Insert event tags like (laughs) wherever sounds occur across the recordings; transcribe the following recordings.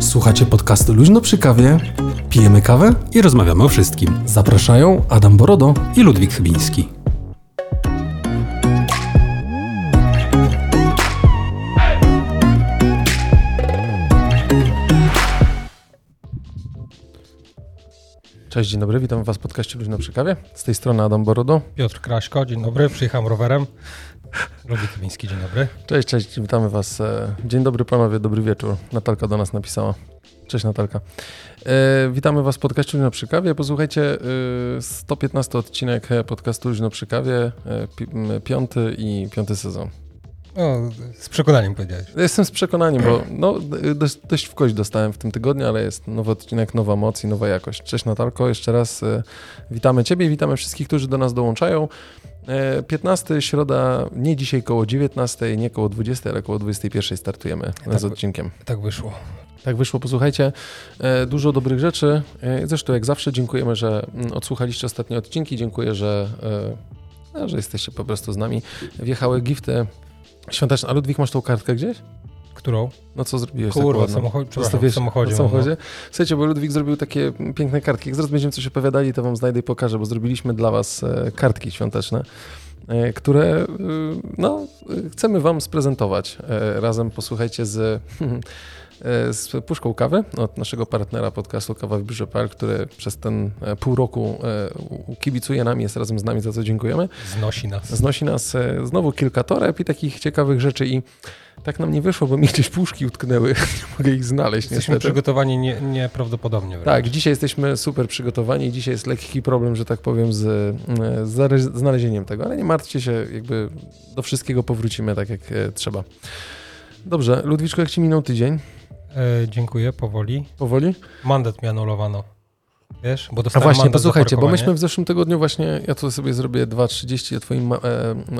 Słuchacie podcastu Luźno przy kawie, pijemy kawę i rozmawiamy o wszystkim. Zapraszają Adam Borodo i Ludwik Chybiński. Cześć, dzień dobry, witam Was w podcaście Luźno przy kawie. Z tej strony Adam Borodo. Piotr Kraśko, dzień dobry, przyjechałem rowerem. Ludwik Chybiński, dzień dobry. Cześć, cześć, witamy Was. E, dzień dobry panowie, dobry wieczór. Natalka do nas napisała. Cześć Natalka. E, witamy Was w podcaście Luźno przy kawie. Posłuchajcie, e, 115 odcinek podcastu Luźno przy kawie, e, pi, piąty i piąty sezon. Z przekonaniem powiedziałeś. Jestem z przekonaniem, bo no, dość, dość w kość dostałem w tym tygodniu, ale jest nowy odcinek, nowa moc i nowa jakość. Cześć Natalko, jeszcze raz e, witamy Ciebie i witamy wszystkich, którzy do nas dołączają. 15 środa, nie dzisiaj koło 19, nie koło 20, ale koło 21 startujemy tak, z odcinkiem. Tak wyszło. Tak wyszło, posłuchajcie, e, dużo dobrych rzeczy. E, zresztą jak zawsze dziękujemy, że mm, odsłuchaliście ostatnie odcinki, dziękuję, że, e, że jesteście po prostu z nami. Wjechały gifty świąteczne. A Ludwik, masz tą kartkę gdzieś? Którą? No co zrobiłeś Kurwa, tak samochód, w samochodzie. W samochodzie. No. Słuchajcie, bo Ludwik zrobił takie piękne kartki. Jak zaraz będziemy coś opowiadali, to wam znajdę i pokażę, bo zrobiliśmy dla was e, kartki świąteczne, e, które e, no, chcemy wam sprezentować. Razem posłuchajcie z (laughs) z puszką kawy od naszego partnera podcastu Kawa w Biurze.pl, który przez ten pół roku kibicuje nam, jest razem z nami, za co dziękujemy. Znosi nas. Znosi nas znowu kilka toreb i takich ciekawych rzeczy i tak nam nie wyszło, bo mi gdzieś puszki utknęły. (laughs) nie mogę ich znaleźć. Jesteśmy niestety. przygotowani nie, nieprawdopodobnie. Wręcz. Tak, dzisiaj jesteśmy super przygotowani. Dzisiaj jest lekki problem, że tak powiem, z, z znalezieniem tego, ale nie martwcie się, jakby do wszystkiego powrócimy tak jak e, trzeba. Dobrze, Ludwiczko, jak ci minął tydzień? E, dziękuję, powoli. Powoli? Mandat mi anulowano. Wiesz, bo A właśnie, posłuchajcie, bo myśmy w zeszłym tygodniu właśnie, ja tu sobie zrobię 2.30 o twoim, e,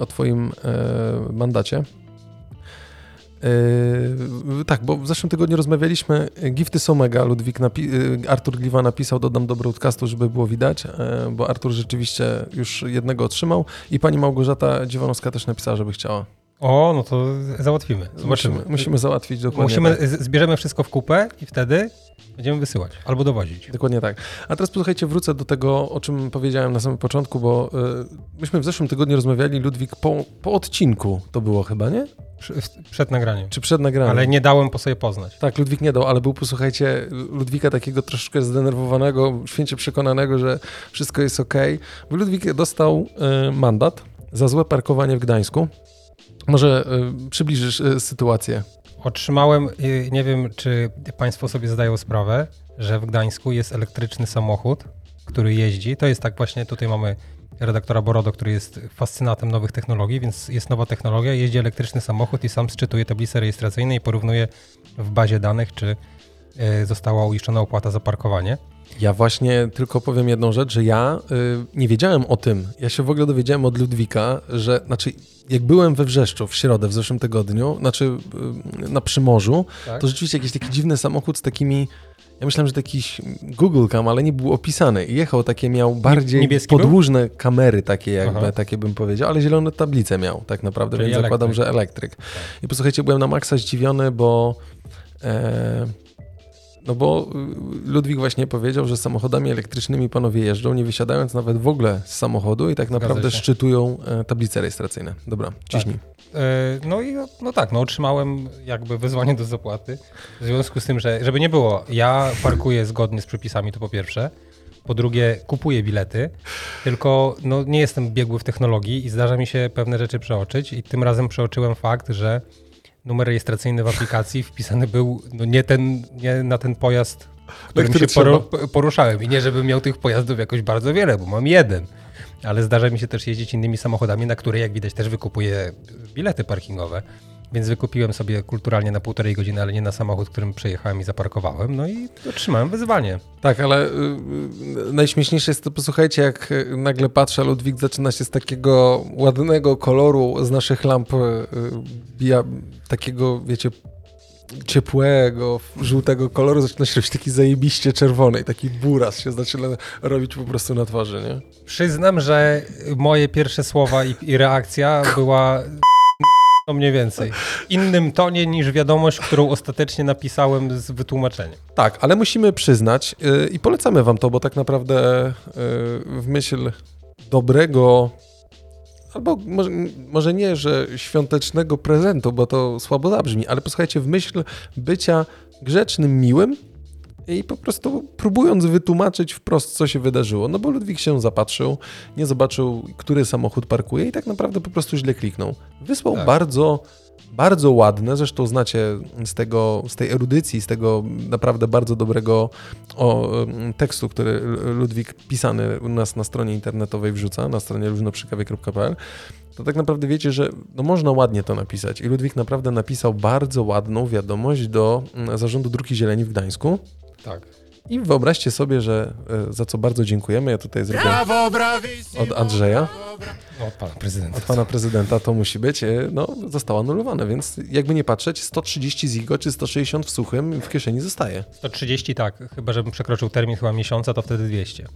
o twoim e, mandacie. Yy, tak, bo w zeszłym tygodniu rozmawialiśmy, gifty są mega, Ludwik napi- yy, Artur Gliwa napisał, dodam do broadcastu, żeby było widać, yy, bo Artur rzeczywiście już jednego otrzymał i pani Małgorzata Dziwonowska też napisała, żeby chciała. O, no to załatwimy. Zobaczymy. Musimy, musimy załatwić dokładnie. Musimy, tak. zbierzemy wszystko w kupę i wtedy będziemy wysyłać albo dowozić. Dokładnie tak. A teraz posłuchajcie, wrócę do tego, o czym powiedziałem na samym początku, bo y, myśmy w zeszłym tygodniu rozmawiali, Ludwik, po, po odcinku to było chyba, nie? Przed nagraniem. Czy przed nagraniem. Ale nie dałem po sobie poznać. Tak, Ludwik nie dał, ale był, posłuchajcie, Ludwika takiego troszeczkę zdenerwowanego, święcie przekonanego, że wszystko jest ok. Bo Ludwik dostał y, mandat za złe parkowanie w Gdańsku. Może y, przybliżysz y, sytuację. Otrzymałem, y, nie wiem, czy Państwo sobie zdają sprawę, że w Gdańsku jest elektryczny samochód, który jeździ. To jest tak właśnie, tutaj mamy redaktora Borodo, który jest fascynatem nowych technologii, więc jest nowa technologia, jeździ elektryczny samochód i sam sczytuje tablice rejestracyjne i porównuje w bazie danych, czy e, została uiszczona opłata za parkowanie. Ja właśnie tylko powiem jedną rzecz, że ja y, nie wiedziałem o tym. Ja się w ogóle dowiedziałem od Ludwika, że znaczy jak byłem we Wrzeszczu w środę w zeszłym tygodniu, znaczy y, na Przymorzu, tak? to rzeczywiście jakiś taki dziwny samochód z takimi ja myślałem, że to jakiś Google Cam, ale nie był opisany. I jechał takie, miał bardziej Niebieski podłużne był? kamery takie jakby, Aha. takie bym powiedział, ale zielone tablice miał tak naprawdę, Czyli więc elektryk. zakładam, że elektryk. Tak. I posłuchajcie, byłem na maksa zdziwiony, bo e, no bo y, Ludwik właśnie powiedział, że samochodami elektrycznymi panowie jeżdżą, nie wysiadając nawet w ogóle z samochodu i tak naprawdę szczytują e, tablice rejestracyjne. Dobra, ciśnij. Tak. No i no tak, no otrzymałem jakby wezwanie do zapłaty. W związku z tym, że żeby nie było, ja parkuję zgodnie z przepisami, to po pierwsze. Po drugie, kupuję bilety, tylko no, nie jestem biegły w technologii i zdarza mi się pewne rzeczy przeoczyć i tym razem przeoczyłem fakt, że numer rejestracyjny w aplikacji wpisany był no nie, ten, nie na ten pojazd, którym który się poruszałem. I nie, żebym miał tych pojazdów jakoś bardzo wiele, bo mam jeden. Ale zdarza mi się też jeździć innymi samochodami, na które jak widać też wykupuję bilety parkingowe. Więc wykupiłem sobie kulturalnie na półtorej godziny, ale nie na samochód, którym przejechałem i zaparkowałem. No i otrzymałem wyzwanie. Tak, ale y, y, najśmieszniejsze jest to, posłuchajcie, jak y, nagle patrzę, Ludwik zaczyna się z takiego ładnego koloru z naszych lamp, y, bija, takiego, wiecie, ciepłego, żółtego koloru, zaczyna się robić taki zajebiście czerwony i taki buras się zaczyna robić po prostu na twarzy, nie? Przyznam, że moje pierwsze słowa i, i reakcja była no mniej więcej. Innym tonie niż wiadomość, którą ostatecznie napisałem z wytłumaczeniem. Tak, ale musimy przyznać yy, i polecamy wam to, bo tak naprawdę yy, w myśl dobrego albo może, może, nie, że świątecznego prezentu, bo to słabo zabrzmi, ale posłuchajcie, w myśl bycia grzecznym, miłym i po prostu próbując wytłumaczyć wprost, co się wydarzyło. No bo Ludwik się zapatrzył, nie zobaczył, który samochód parkuje i tak naprawdę po prostu źle kliknął. Wysłał tak. bardzo bardzo ładne, zresztą znacie z, tego, z tej erudycji, z tego naprawdę bardzo dobrego o, tekstu, który Ludwik pisany u nas na stronie internetowej wrzuca, na stronie luźnoprzykawie.pl, to tak naprawdę wiecie, że no można ładnie to napisać. I Ludwik naprawdę napisał bardzo ładną wiadomość do mm, Zarządu Druki Zieleni w Gdańsku. Tak. I wyobraźcie sobie, że e, za co bardzo dziękujemy, ja tutaj zrobię brawo, od Andrzeja. Od pana prezydenta. Od pana prezydenta to musi być. E, no, zostało anulowane, więc jakby nie patrzeć, 130 zigo czy 160 w suchym w kieszeni zostaje. 130 tak, chyba żebym przekroczył termin chyba miesiąca, to wtedy 200.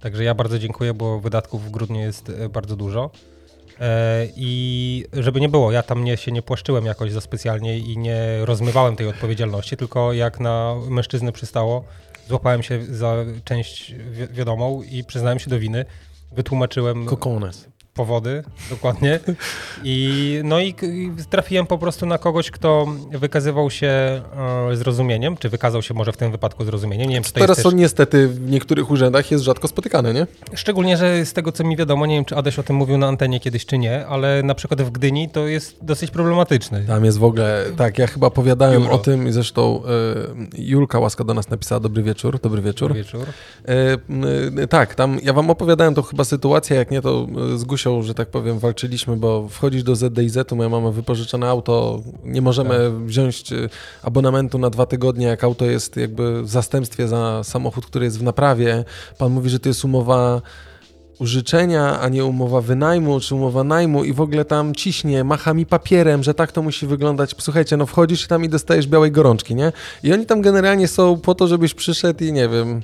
Także ja bardzo dziękuję, bo wydatków w grudniu jest e, bardzo dużo. I żeby nie było, ja tam nie, się nie płaszczyłem jakoś za specjalnie i nie rozmywałem tej odpowiedzialności, tylko jak na mężczyznę przystało, złapałem się za część wi wiadomą i przyznałem się do winy. Wytłumaczyłem. Kokones powody, dokładnie. I, no i, trafiłem po prostu na kogoś, kto wykazywał się e, zrozumieniem, czy wykazał się może w tym wypadku zrozumieniem. Nie wiem, czy to Teraz jest też... niestety w niektórych urzędach jest rzadko spotykane, nie? Szczególnie, że z tego co mi wiadomo, nie wiem czy Adaś o tym mówił na antenie kiedyś czy nie, ale na przykład w Gdyni to jest dosyć problematyczne. Tam jest w ogóle, tak, ja chyba opowiadałem o tym i zresztą y, Julka Łaska do nas napisała dobry wieczór, dobry wieczór. Dobry wieczór. Y, y, tak, tam ja wam opowiadałem to chyba sytuacja, jak nie to z Gusią że tak powiem, walczyliśmy, bo wchodzisz do ZDIZ-u, moja mama wypożyczone auto, nie możemy tak. wziąć y, abonamentu na dwa tygodnie, jak auto jest jakby w zastępstwie za samochód, który jest w naprawie. Pan mówi, że to jest umowa użyczenia, a nie umowa wynajmu, czy umowa najmu i w ogóle tam ciśnie, macha mi papierem, że tak to musi wyglądać. Słuchajcie, no wchodzisz tam i dostajesz białej gorączki, nie? I oni tam generalnie są po to, żebyś przyszedł i nie wiem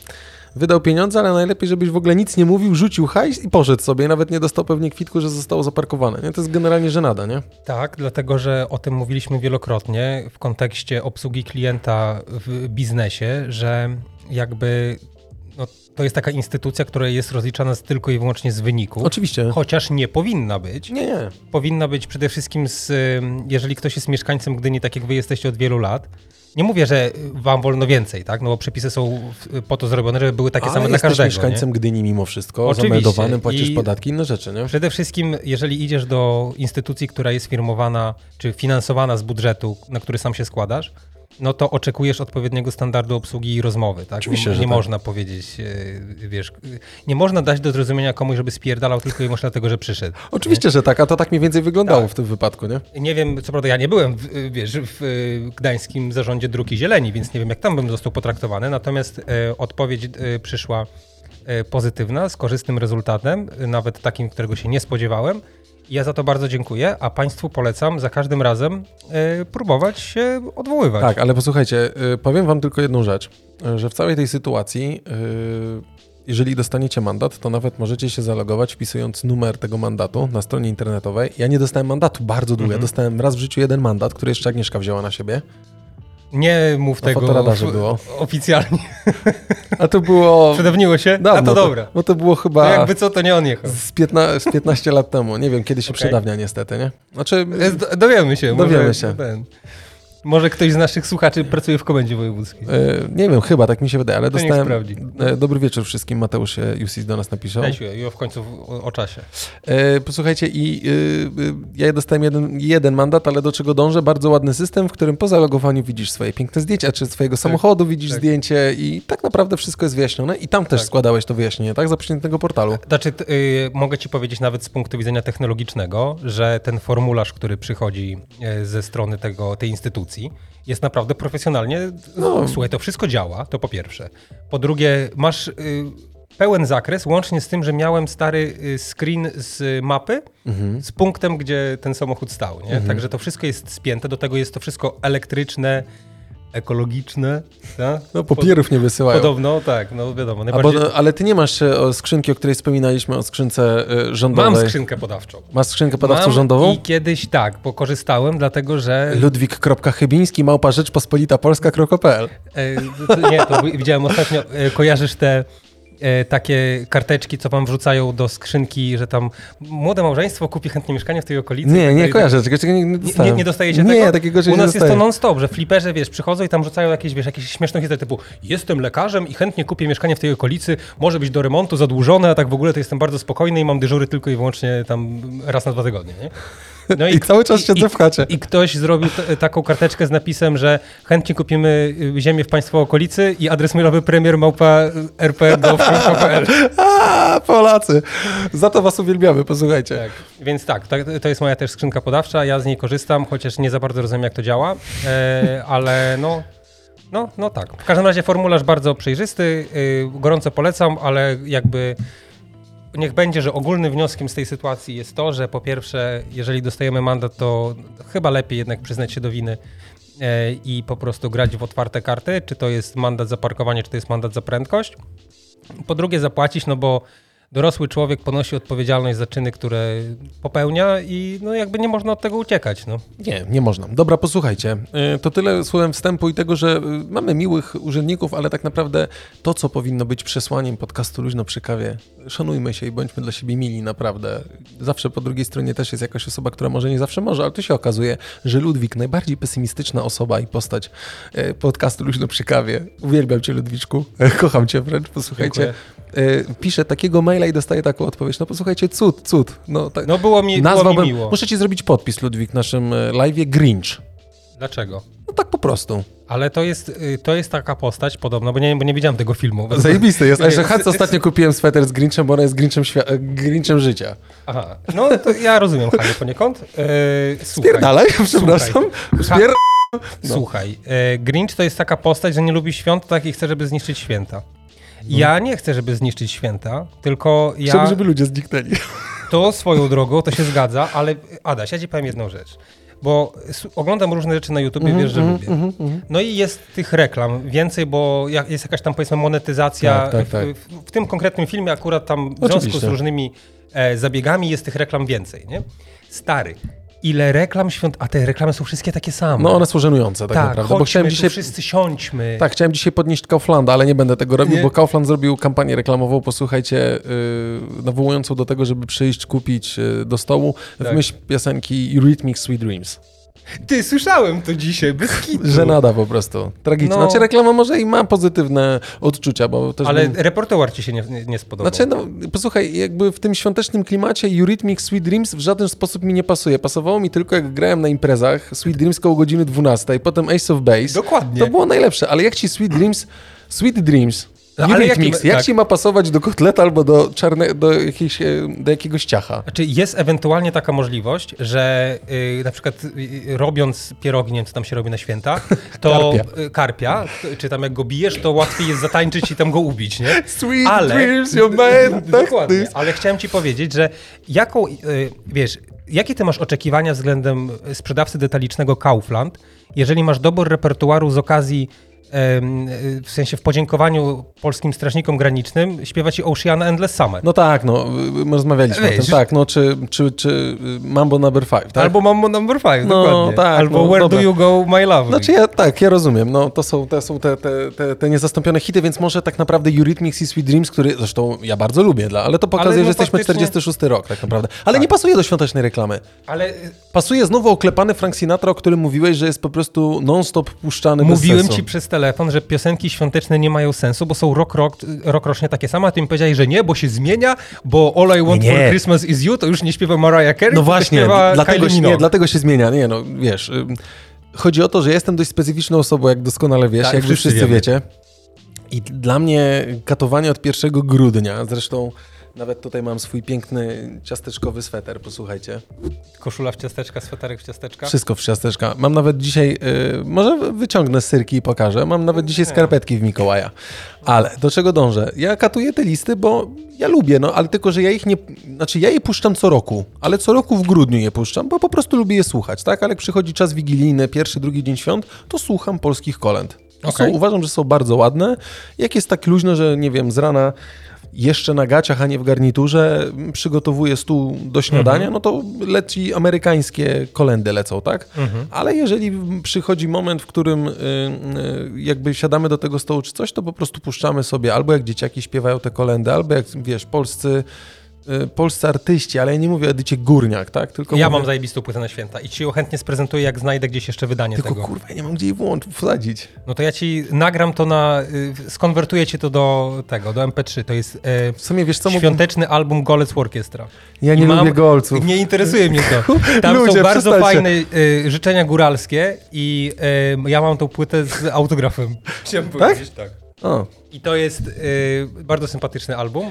wydał pieniądze, ale najlepiej, żebyś w ogóle nic nie mówił, rzucił hajs i poszedł sobie. Nawet nie dostał pewnie kwitku, że zostało zaparkowane. Nie? To jest generalnie żenada, nie? Tak, dlatego, że o tym mówiliśmy wielokrotnie w kontekście obsługi klienta w biznesie, że jakby no, to jest taka instytucja, która jest rozliczana tylko i wyłącznie z wyniku. Oczywiście. Chociaż nie powinna być. Nie, nie. Powinna być przede wszystkim z, jeżeli ktoś jest mieszkańcem Gdyni, tak jak wy jesteście od wielu lat, nie mówię, że wam wolno więcej, tak? No bo przepisy są po to zrobione, żeby były takie Ale same dla każdego. mieszkańcem nie? Gdyni mimo wszystko, Oczywiście. zameldowanym, płacisz I podatki, inne rzeczy, nie? Przede wszystkim, jeżeli idziesz do instytucji, która jest firmowana, czy finansowana z budżetu, na który sam się składasz, no to oczekujesz odpowiedniego standardu obsługi i rozmowy, tak? Oczywiście, nie, nie tak. można powiedzieć, e, wiesz, nie można dać do zrozumienia komuś, żeby spierdalał tylko i wyłącznie dlatego, że przyszedł. Oczywiście, nie? że tak, a to tak mniej więcej wyglądało tak. w tym wypadku, nie? Nie wiem, co prawda ja nie byłem, w, wiesz, w gdańskim zarządzie Druki Zieleni, więc nie wiem, jak tam bym został potraktowany, natomiast e, odpowiedź e, przyszła e, pozytywna, z korzystnym rezultatem, nawet takim, którego się nie spodziewałem. Ja za to bardzo dziękuję, a Państwu polecam za każdym razem y, próbować się odwoływać. Tak, ale posłuchajcie, y, powiem Wam tylko jedną rzecz, y, że w całej tej sytuacji, jeżeli dostaniecie mandat, to nawet możecie się zalogować wpisując numer tego mandatu na stronie internetowej. Ja nie dostałem mandatu bardzo długo, mhm. ja dostałem raz w życiu jeden mandat, który jeszcze Agnieszka wzięła na siebie. Nie mów na tego było. oficjalnie. (laughs) A to było... Przedawniło się? Dawno, A to dobra. Bo to było chyba... To jakby co, to nie on jechał. Z, 15, z 15 lat temu. Nie wiem, kiedy się okay. przedawnia niestety, nie? Znaczy... Dowiemy się. Dowiemy się. Ten. Może ktoś z naszych słuchaczy pracuje w komendzie wojewódzkiej. E, nie wiem, chyba, tak mi się wydaje, ale To dostałem... E, dobry wieczór wszystkim, Mateusz e, Jusis do nas napisał. Się, i w końcu o, o czasie. E, posłuchajcie, i y, y, ja dostałem jeden, jeden mandat, ale do czego dążę? Bardzo ładny system, w którym po zalogowaniu widzisz swoje piękne zdjęcia, czy swojego samochodu widzisz tak. zdjęcie i tak naprawdę wszystko jest wyjaśnione. I tam też Tak. składałeś to wyjaśnienie, tak? Za tego portalu. Znaczy, y, mogę ci powiedzieć nawet z punktu widzenia technologicznego, że ten formularz, który przychodzi e, ze strony tego, tej instytucji, jest naprawdę profesjonalnie. No. Słuchaj, to wszystko działa, to po pierwsze. Po drugie, masz y, pełen zakres, łącznie z tym, że miałem stary y, screen z mapy z punktem, gdzie ten samochód stał. Nie? Także to wszystko jest spięte, do tego jest to wszystko elektryczne, ekologiczne. Tak? No papierów nie wysyłają. Podobno, tak, no wiadomo. Najbardziej... bo, ale ty nie masz e, skrzynki, o której wspominaliśmy, o skrzynce e, rządowej. Mam skrzynkę podawczą. Masz skrzynkę podawcą Mam rządową? I kiedyś tak, bo korzystałem, dlatego że. Ludwik.chybiński, małpa Rzeczpospolita Polska.pl E, nie, to widziałem ostatnio. Kojarzysz te e, takie karteczki, co wam wrzucają do skrzynki, że tam młode małżeństwo kupi chętnie mieszkanie w tej okolicy. Nie, I nie tak kojarzę, czego, czego nie, nie Nie, dostajecie nie, tego? takiego czegoś U nas jest to non-stop, że fliperzy, wiesz, przychodzą i tam rzucają jakieś, wiesz, jakieś śmieszną historię typu jestem lekarzem i chętnie kupię mieszkanie w tej okolicy, może być do remontu, zadłużone, a tak w ogóle to jestem bardzo spokojny i mam dyżury tylko i wyłącznie tam raz na dwa tygodnie, nie? No I cały czas siedzę w chacie. I ktoś zrobił t- taką karteczkę z napisem, że chętnie kupimy y, ziemię w państwo okolicy i adres mailowy premier małpa rpgov.pl. (laughs) A, Polacy! Za to was uwielbiamy, posłuchajcie. Tak. Więc tak, tak, to jest moja też skrzynka podawcza, ja z niej korzystam, chociaż nie za bardzo rozumiem jak to działa, e, ale no, no, no tak. W każdym razie formularz bardzo przejrzysty, y, gorąco polecam, ale jakby niech będzie, że ogólnym wnioskiem z tej sytuacji jest to, że po pierwsze, jeżeli dostajemy mandat, to chyba lepiej jednak przyznać się do winy e, i po prostu grać w otwarte karty, czy to jest mandat za parkowanie, czy to jest mandat za prędkość. Po drugie zapłacić, no bo dorosły człowiek ponosi odpowiedzialność za czyny, które popełnia i no jakby nie można od tego uciekać. No. Nie, nie można. Dobra, posłuchajcie. y, To tyle słowem wstępu i tego, że y, mamy miłych urzędników, ale tak naprawdę to, co powinno być przesłaniem podcastu Luźno przy kawie, szanujmy się i bądźmy dla siebie mili, naprawdę. Zawsze po drugiej stronie też jest jakaś osoba, która może nie zawsze może, ale tu się okazuje, że Ludwik, najbardziej pesymistyczna osoba i postać y, podcastu Luźno przy kawie. Uwielbiam cię, Ludwiczku. (laughs) Kocham cię wręcz, posłuchajcie. Y, Pisze takiego maila i dostaje taką odpowiedź. No posłuchajcie, cud, cud. No, tak, No było mi, było mi Nazwałbym, miło. muszę ci zrobić podpis, Ludwik, w naszym e, live'ie Grinch. Dlaczego? No tak po prostu. Ale to jest, y, to jest taka postać podobno, bo nie, bo nie widziałem tego filmu. Zajebisty jest. Jeszcze (laughs) Hans ostatnio kupiłem sweter z Grinchem, bo ona jest Grinchem, świa- e, Grinchem życia. Aha, no to ja rozumiem Hanie poniekąd. E, słuchaj, Spierdalaj, przepraszam. Spier... Słuchaj, e, Grinch to jest taka postać, że nie lubi świąt, tak i chce, żeby zniszczyć święta. Ja nie chcę, żeby zniszczyć święta, tylko ja... Chciałbym, żeby ludzie zniknęli. (laughs) To swoją drogą, to się zgadza, ale Adaś, ja ci powiem jedną rzecz. Bo oglądam różne rzeczy na YouTubie, Mhm, wiesz, że lubię. No i jest tych reklam więcej, bo jest jakaś tam powiedzmy monetyzacja. Tak, tak, tak. W, w, tym konkretnym filmie akurat tam w związku Oczywiście. z różnymi e, zabiegami jest tych reklam więcej, nie? Stary, ile reklam świąt, a te reklamy są wszystkie takie same. No one są żenujące tak, tak, naprawdę. chodźmy Bo chciałem dzisiaj... wszyscy siądźmy. Tak, chciałem dzisiaj podnieść Kauflanda, ale nie będę tego robił, Nie. bo Kaufland zrobił kampanię reklamową, posłuchajcie, yy, nawołującą do tego, żeby przyjść, kupić yy, do stołu w Tak. myśl piosenki Eurythmics Sweet Dreams. Ty, słyszałem to dzisiaj, bez (laughs) kitu. Żenada po prostu. Tragiczna. No. Znaczy reklama może i ma pozytywne odczucia, bo też Ale bym... ci się nie, nie, nie spodobał. Znaczy, no, posłuchaj, jakby w tym świątecznym klimacie Eurythmics Sweet Dreams w żaden sposób mi nie pasuje. Pasowało mi tylko, jak grałem na imprezach Sweet Dreams koło godziny 12, potem Ace of Base. Dokładnie. To było najlepsze, ale jak ci Sweet Dreams, Sweet Dreams, No, ale Eurythmics, jakim- jak tak. ci ma pasować do kotleta albo do, czarne, do, jakiejś, e, do jakiegoś ciacha? Znaczy jest ewentualnie taka możliwość, że y, na przykład y, robiąc pierogi, nie wiem co tam się robi na święta, (laughs) to Karpia. y, karpia, czy tam jak go bijesz, to łatwiej jest zatańczyć i tam go ubić, nie? (laughs) Sweet Ale- Dreams, your man. (laughs) tak, Dokładnie, ale chciałem ci powiedzieć, że jaką, y, wiesz, jakie ty masz oczekiwania względem sprzedawcy detalicznego Kaufland, jeżeli masz dobór repertuaru z okazji w sensie w podziękowaniu polskim strażnikom granicznym śpiewa ci Oceana Endless Summer. No tak, no, my rozmawialiśmy o Wiesz. tym, tak, no, czy, czy, czy Mambo Number 5, tak? Albo Mambo Number 5, No, dokładnie. tak, Albo no, Where dobra. Do You Go, My Love. Znaczy ja, tak, ja rozumiem, no to są, te, są te, te, te, te niezastąpione hity, więc może tak naprawdę Eurythmics i Sweet Dreams, który zresztą ja bardzo lubię, dla, ale to pokazuje, Ale no że jesteśmy faktycznie- 46 rok tak naprawdę. Ale Tak. nie pasuje do świątecznej reklamy. Ale Pasuje znowu oklepany Frank Sinatra, o którym mówiłeś, że jest po prostu non-stop puszczany mówiłem ci przez telefon, że piosenki świąteczne nie mają sensu, bo są rok, rok, rok rocznie takie same, a ty mi powiedziałeś, że nie, bo się zmienia, bo All I Want Nie, for Christmas is You to już nie śpiewa Mariah Carey, No właśnie, dlatego nie, dlatego się zmienia. Nie no, wiesz, chodzi o to, że jestem dość specyficzną osobą, jak doskonale wiesz, Tak, jak wy wszyscy wszyscy wiemy. wiecie. I dla mnie katowanie od 1 grudnia, zresztą nawet tutaj mam swój piękny ciasteczkowy sweter, posłuchajcie. Koszula w ciasteczka, sweterek w ciasteczka. Wszystko w ciasteczka. Mam nawet dzisiaj, y, może wyciągnę z syrki i pokażę, mam nawet dzisiaj skarpetki w Mikołaja. Ale do czego dążę? Ja katuję te listy, bo ja lubię, no ale tylko, że ja ich nie, znaczy ja je puszczam co roku, ale co roku w grudniu je puszczam, bo po prostu lubię je słuchać, tak? Ale jak przychodzi czas wigilijny, pierwszy, drugi dzień świąt, to słucham polskich kolęd. Okej. Są, uważam, że są bardzo ładne. Jak jest tak luźno, że nie wiem, z rana jeszcze na gaciach, a nie w garniturze, m, przygotowuję stół do śniadania, no to leci amerykańskie kolendy lecą, tak? Ale jeżeli przychodzi moment, w którym y, y, jakby siadamy do tego stołu czy coś, to po prostu puszczamy sobie albo jak dzieciaki śpiewają te kolendy, albo jak, wiesz, polscy, polscy artyści, ale ja nie mówię o Edycie Górniak, tak? Tylko Ja mówię, mam zajebistą płytę na święta i ci ją chętnie sprezentuję, jak znajdę gdzieś jeszcze wydanie Tylko tego. kurwa, ja nie mam gdzie jej włączyć, wsadzić. No to ja ci nagram to na... y, skonwertuję ci to do tego, do MP3. To jest e, W sumie, wiesz co, mógł- świąteczny album Golec Orchestra. ja I nie mam- lubię golców. Nie interesuje mnie to. (laughs) Tam Ludzie, są bardzo przestańcie. fajne y, życzenia góralskie i y, ja mam tą płytę z autografem. Chciałem powiedzieć tak. O. I to jest y, bardzo sympatyczny album.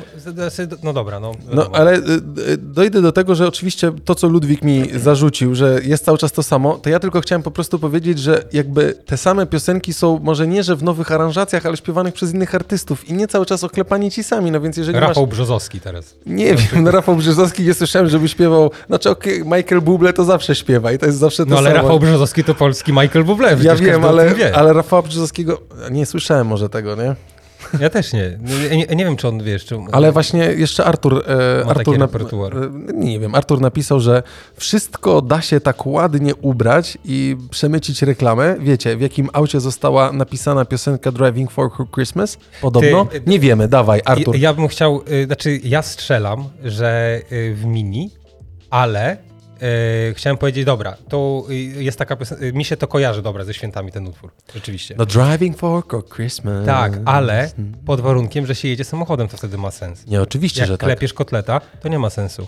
No dobra, no. No, ale y, y, dojdę do tego, że oczywiście to, co Ludwik mi (clears throat) zarzucił, że jest cały czas to samo, to ja tylko chciałem po prostu powiedzieć, że jakby te same piosenki są może nie, że w nowych aranżacjach, ale śpiewanych przez innych artystów i nie cały czas oklepani ci sami, no więc jeżeli Rafał masz... Brzozowski teraz. Nie wiem, no Rafał Brzezowski nie słyszałem, żeby śpiewał, znaczy okej, Michael Bublé to zawsze śpiewa i to jest zawsze to No ale samo. Rafał Brzozowski to polski Michael Bublé. Ja wiem, ale, wie. ale Rafała Brzezowskiego, nie słyszałem może tego, nie? Ja też nie. Nie, nie. nie wiem, czy on wiesz, czy... Ale właśnie jeszcze Artur, e, Artur nap- e, nie wiem, Artur napisał, że wszystko da się tak ładnie ubrać i przemycić reklamę. Wiecie, w jakim aucie została napisana piosenka Driving for Christmas? Podobno? Ty- nie wiemy, dawaj, Artur. Ja, ja bym chciał, y, znaczy ja strzelam, że w mini, ale y, chciałem powiedzieć, dobra, to jest taka piosenka, y, mi się to kojarzy, dobra, ze świętami ten utwór, rzeczywiście. No Driving for Christmas. tak, ale pod warunkiem, że się jedzie samochodem, to wtedy ma sens. Nie, oczywiście, Jak że tak. klepiesz kotleta, to nie ma sensu.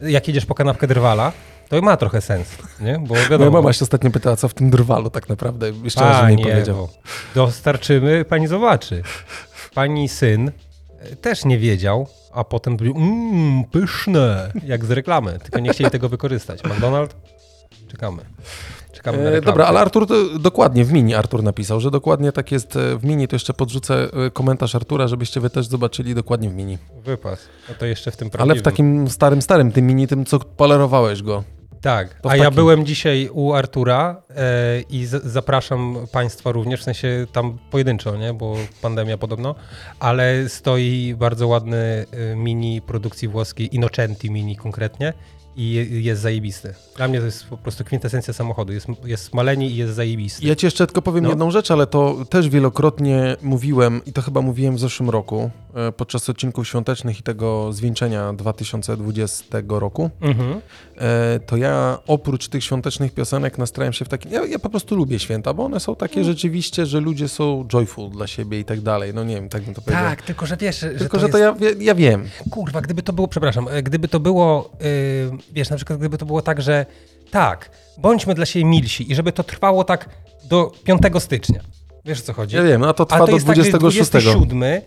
Jak jedziesz po kanapkę drwala, to ma trochę sens, nie? Bo wiadomo. Moja mama się ostatnio pytała, co w tym drwalu tak naprawdę. Jeszcze raz, nie powiedział. Dostarczymy, pani zobaczy. Pani syn e, też nie wiedział, a potem był, mmm, pyszne, jak z reklamy, tylko nie chcieli tego wykorzystać. McDonald? Czekamy. Czekamy na E, dobra, ale Artur to, dokładnie w mini Artur napisał, że dokładnie tak jest e, w mini. To jeszcze podrzucę e, komentarz Artura, żebyście wy też zobaczyli dokładnie w mini. Wypas. No to jeszcze w tym Ale w prawdziwym. takim starym, starym, tym mini, tym co polerowałeś go. Tak, a ja byłem dzisiaj u Artura e, i z, zapraszam Państwa również, w sensie tam pojedynczo, nie, bo pandemia podobno, ale stoi bardzo ładny e, mini produkcji włoskiej, Innocenti mini konkretnie i je, jest zajebisty. Dla mnie to jest po prostu kwintesencja samochodu, jest, jest maleni i jest zajebisty. Ja ci jeszcze tylko powiem No. jedną rzecz, ale to też wielokrotnie mówiłem i to chyba mówiłem w zeszłym roku podczas odcinków świątecznych i tego zwieńczenia 2020 roku. Mhm. E, to ja oprócz tych świątecznych piosenek nastrajam się w taki. Ja, ja po prostu lubię święta, bo one są takie Mm. rzeczywiście, że ludzie są joyful dla siebie i tak dalej. No nie wiem, tak bym to powiedział. Tak, tylko że wiesz, że Tylko, to że to ja, ja, ja wiem. Kurwa, gdyby to było, przepraszam, e, gdyby to było, yy, wiesz, na przykład gdyby to było tak, że tak, bądźmy dla siebie milsi i żeby to trwało tak do 5 stycznia. Wiesz o co chodzi? Ja wiem, a to A trwa to do jest tak, że 26. 27,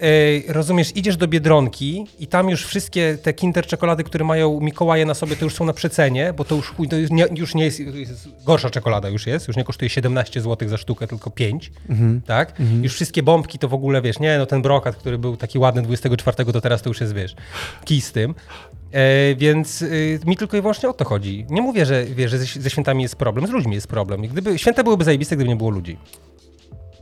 yy, rozumiesz, idziesz do Biedronki i tam już wszystkie te Kinder czekolady, które mają Mikołaje na sobie, to już są na przecenie, bo to już, chuj, to już nie, już nie jest, jest, gorsza czekolada już jest, już nie kosztuje 17 zł za sztukę, tylko 5, Mhm. tak? Już wszystkie bombki to w ogóle, wiesz, nie, no ten brokat, który był taki ładny 24, to teraz to już jest, wiesz, kij z tym. E, więc y, mi tylko i wyłącznie o to chodzi. Nie mówię, że, wiesz, że ze, ze świętami jest problem, z ludźmi jest problem. Gdyby, święta byłyby zajebiste, gdyby nie było ludzi.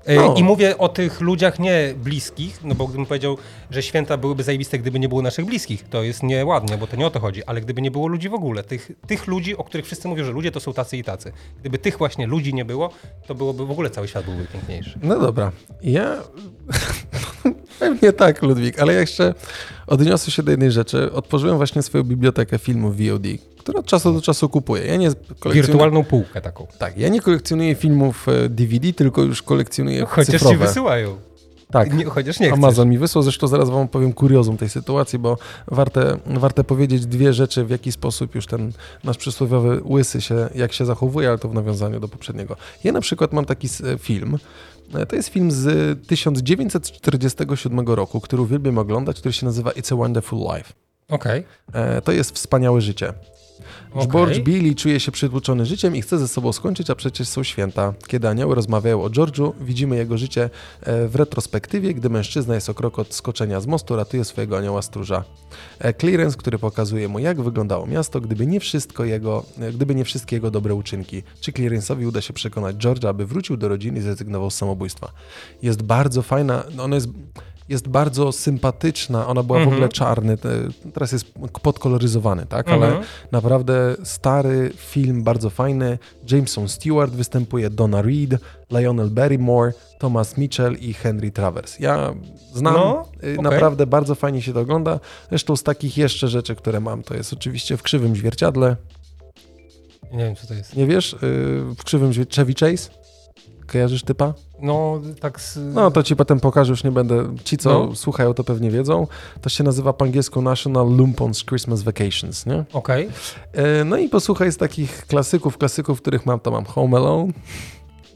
E, No. I mówię o tych ludziach nie bliskich, no bo gdybym powiedział, że święta byłyby zajebiste, gdyby nie było naszych bliskich, to jest nieładnie, bo to nie o to chodzi, ale gdyby nie było ludzi w ogóle, tych, tych ludzi, o których wszyscy mówią, że ludzie to są tacy i tacy. Gdyby tych właśnie ludzi nie było, to byłoby w ogóle cały świat byłby piękniejszy. No dobra. Ja. (laughs) Pewnie tak, Ludwik, ale ja jeszcze odniosę się do jednej rzeczy. Otworzyłem właśnie swoją bibliotekę filmów VOD, które od czasu do czasu kupuję. Ja nie kolekcjonuję. Wirtualną półkę taką. Tak, ja nie kolekcjonuję filmów e, DVD, tylko już kolekcjonuję Chociaż cyfrowe. ci wysyłają. Tak. Nie, chociaż nie chcesz. Amazon mi wysłał, zresztą zaraz wam powiem kuriozum tej sytuacji, bo warte, warte powiedzieć dwie rzeczy, w jaki sposób już ten nasz przysłowiowy łysy się, jak się zachowuje, ale to w nawiązaniu do poprzedniego. Ja na przykład mam taki s- film, e, to jest film z 1947 roku, który uwielbiam oglądać, który się nazywa It's a Wonderful Life. Okej. E, To jest wspaniałe życie. Okej. George Billy czuje się przytłoczony życiem i chce ze sobą skończyć, a przecież są święta. Kiedy anioły rozmawiają o George'u, widzimy jego życie e, w retrospektywie, gdy mężczyzna jest o krok od skoczenia z mostu, ratuje swojego anioła stróża. E, Clearance, który pokazuje mu, jak wyglądało miasto, gdyby nie, wszystko jego, e, gdyby nie wszystkie jego dobre uczynki. Czy Clearance'owi uda się przekonać George'a, aby wrócił do rodziny i zrezygnował z samobójstwa. Jest bardzo fajna, no ona jest jest bardzo sympatyczna, ona była w Mhm. ogóle czarny, te, teraz jest podkoloryzowany, tak, ale Mhm. naprawdę stary film, bardzo fajny. Jameson Stewart występuje, Donna Reed, Lionel Barrymore, Thomas Mitchell i Henry Travers. Ja znam, No, y, okej. naprawdę bardzo fajnie się to ogląda. Zresztą z takich jeszcze rzeczy, które mam, to jest oczywiście w Krzywym Zwierciadle. Nie wiem, co to jest. Nie wiesz? Y, w Krzywym Chevy Chase? Kojarzysz typa? No, tak z... No to ci potem pokażę, już nie będę. Ci, co No. słuchają, to pewnie wiedzą. To się nazywa po angielsku National Lumpons Christmas Vacations, nie? Okej. E, No i posłuchaj z takich klasyków, klasyków, których mam, to mam Home Alone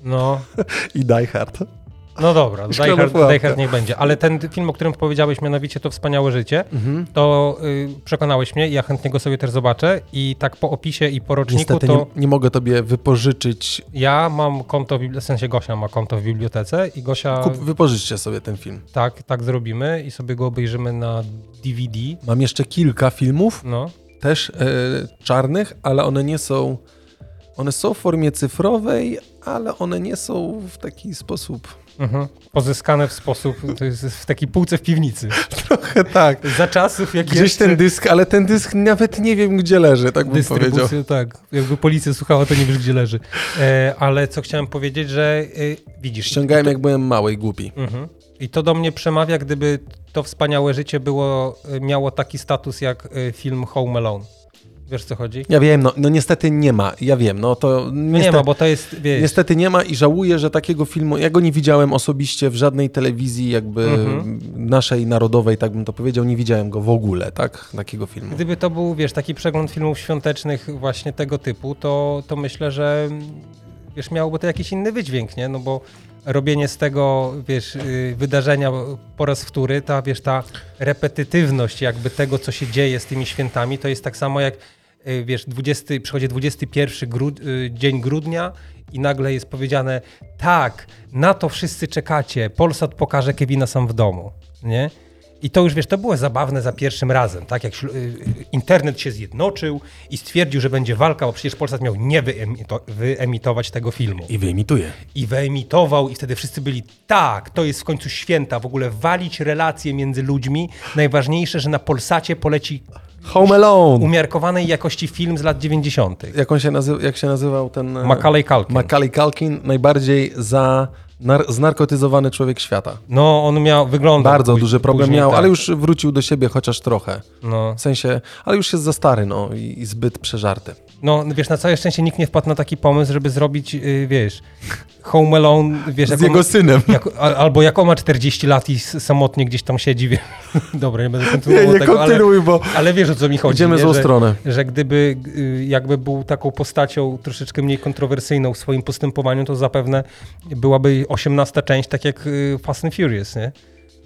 No, (laughs) i Die Hard. No dobra, Die Hard. Die Hard niech będzie. Ale ten film, o którym powiedziałeś, mianowicie to Wspaniałe Życie, Mhm. to y, przekonałeś mnie i ja chętnie go sobie też zobaczę i tak po opisie i po roczniku Niestety to nie, nie mogę tobie wypożyczyć. ja mam konto, w w sensie Gosia ma konto w bibliotece i Gosia, Kup, wypożyczcie sobie ten film. tak, tak zrobimy i sobie go obejrzymy na DVD, Mam jeszcze kilka filmów, no. też e, czarnych, ale one nie są. One są w formie cyfrowej, ale one nie są w taki sposób. Mhm. Pozyskane w sposób, to w takiej półce w piwnicy. (laughs) Trochę tak. Za czasów, jak Gdzieś jeszcze ten dysk, ale ten dysk nawet nie wiem, gdzie leży, tak bym powiedział. tak. Jakby policja słuchała, to nie wiesz, gdzie leży. E, ale co chciałem powiedzieć, że e, widzisz... Ściągałem, jak byłem mały i głupi. Mhm. I to do mnie przemawia, gdyby to wspaniałe życie było, e, miało taki status jak e, film Home Alone. Wiesz co chodzi? Ja wiem, no, no niestety nie ma. Ja wiem, no to No niestety, nie ma, bo to jest, wiesz, niestety nie ma i żałuję, że takiego filmu, ja go nie widziałem osobiście w żadnej telewizji jakby Mhm. naszej narodowej, tak bym to powiedział, nie widziałem go w ogóle, tak? Takiego filmu. gdyby to był, wiesz, taki przegląd filmów świątecznych właśnie tego typu, to, to myślę, że wiesz, miałoby to jakiś inny wydźwięk, nie? No bo robienie z tego, wiesz, y, wydarzenia po raz wtóry, ta, wiesz, ta repetytywność jakby tego, co się dzieje z tymi świętami, to jest tak samo jak, wiesz, 20, przychodzi 21 grud, y, dzień grudnia i nagle jest powiedziane, tak, na to wszyscy czekacie, Polsat pokaże Kevina sam w domu, nie? I to już, wiesz, to było zabawne za pierwszym razem, tak? Jak y, internet się zjednoczył i stwierdził, że będzie walka, bo przecież Polsat miał nie wyemito- wyemitować tego filmu I wyimituję. i wyemitował i wtedy wszyscy byli tak, to jest w końcu święta, w ogóle walić relacje między ludźmi. Najważniejsze, że na Polsacie poleci Home Alone! umiarkowanej jakości film z lat 90. Jak on się nazywa, jak się nazywał ten... e, Macaulay Culkin. Macaulay Culkin, najbardziej za nar- znarkotyzowany człowiek świata. No, on miał, wyglądał Bardzo póź- duży problem później, miał, tak. ale już wrócił do siebie chociaż trochę. No. W sensie, ale już jest za stary, no i, i zbyt przeżarty. No, wiesz, na całe szczęście nikt nie wpadł na taki pomysł, żeby zrobić, yy, wiesz, Home Alone, wiesz, Z jego synem. Jak, al- albo jak on ma 40 lat i samotnie gdzieś tam siedzi. Wie... (laughs) Dobra, nie będę Nie, kontynuował nie tego, ale, kontynuuj, bo ale wiesz o co mi chodzi. idziemy nie? złą że, stronę. że gdyby y, jakby był taką postacią troszeczkę mniej kontrowersyjną w swoim postępowaniu, to zapewne byłaby 18 część, tak jak y, Fast and Furious, nie?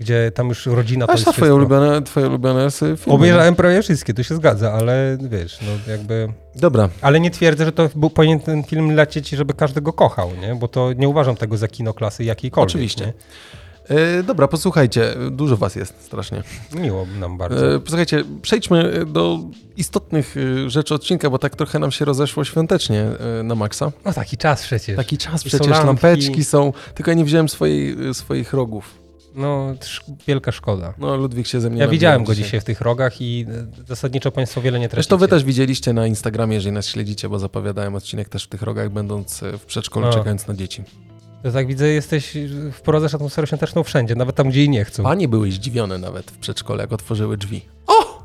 Gdzie tam już rodzina to A jest co twoje ulubione, twoje ulubione filmy? Obejrzałem prawie wszystkie, to się zgadza, ale wiesz, no jakby... Dobra, Ale nie twierdzę, że to był, powinien ten film lecieć, żeby każdy go kochał, nie? Bo to nie uważam tego za kino klasy jakiejkolwiek. Oczywiście. Nie? E, dobra, posłuchajcie, dużo was jest strasznie. Miło nam bardzo. E, posłuchajcie, przejdźmy do istotnych e, rzeczy odcinka, bo tak trochę nam się rozeszło świątecznie na maksa. No taki czas przecież. Taki czas I przecież, lampeczki są, tylko ja nie wziąłem swojej, swoich rogów. No, wielka szkoda. No, Ludwik się ze mnie Ja widziałem go dzisiaj w tych rogach i zasadniczo Państwo wiele nie tracicie. Zresztą wy też widzieliście na Instagramie, jeżeli nas śledzicie, bo zapowiadałem odcinek też w tych rogach, będąc e, w przedszkolu, No. czekając na dzieci. To tak widzę, jesteś, wprowadzasz atmosferę świąteczną wszędzie, nawet tam, gdzie jej nie chcą. Panie były zdziwione nawet w przedszkole, jak otworzyły drzwi. O,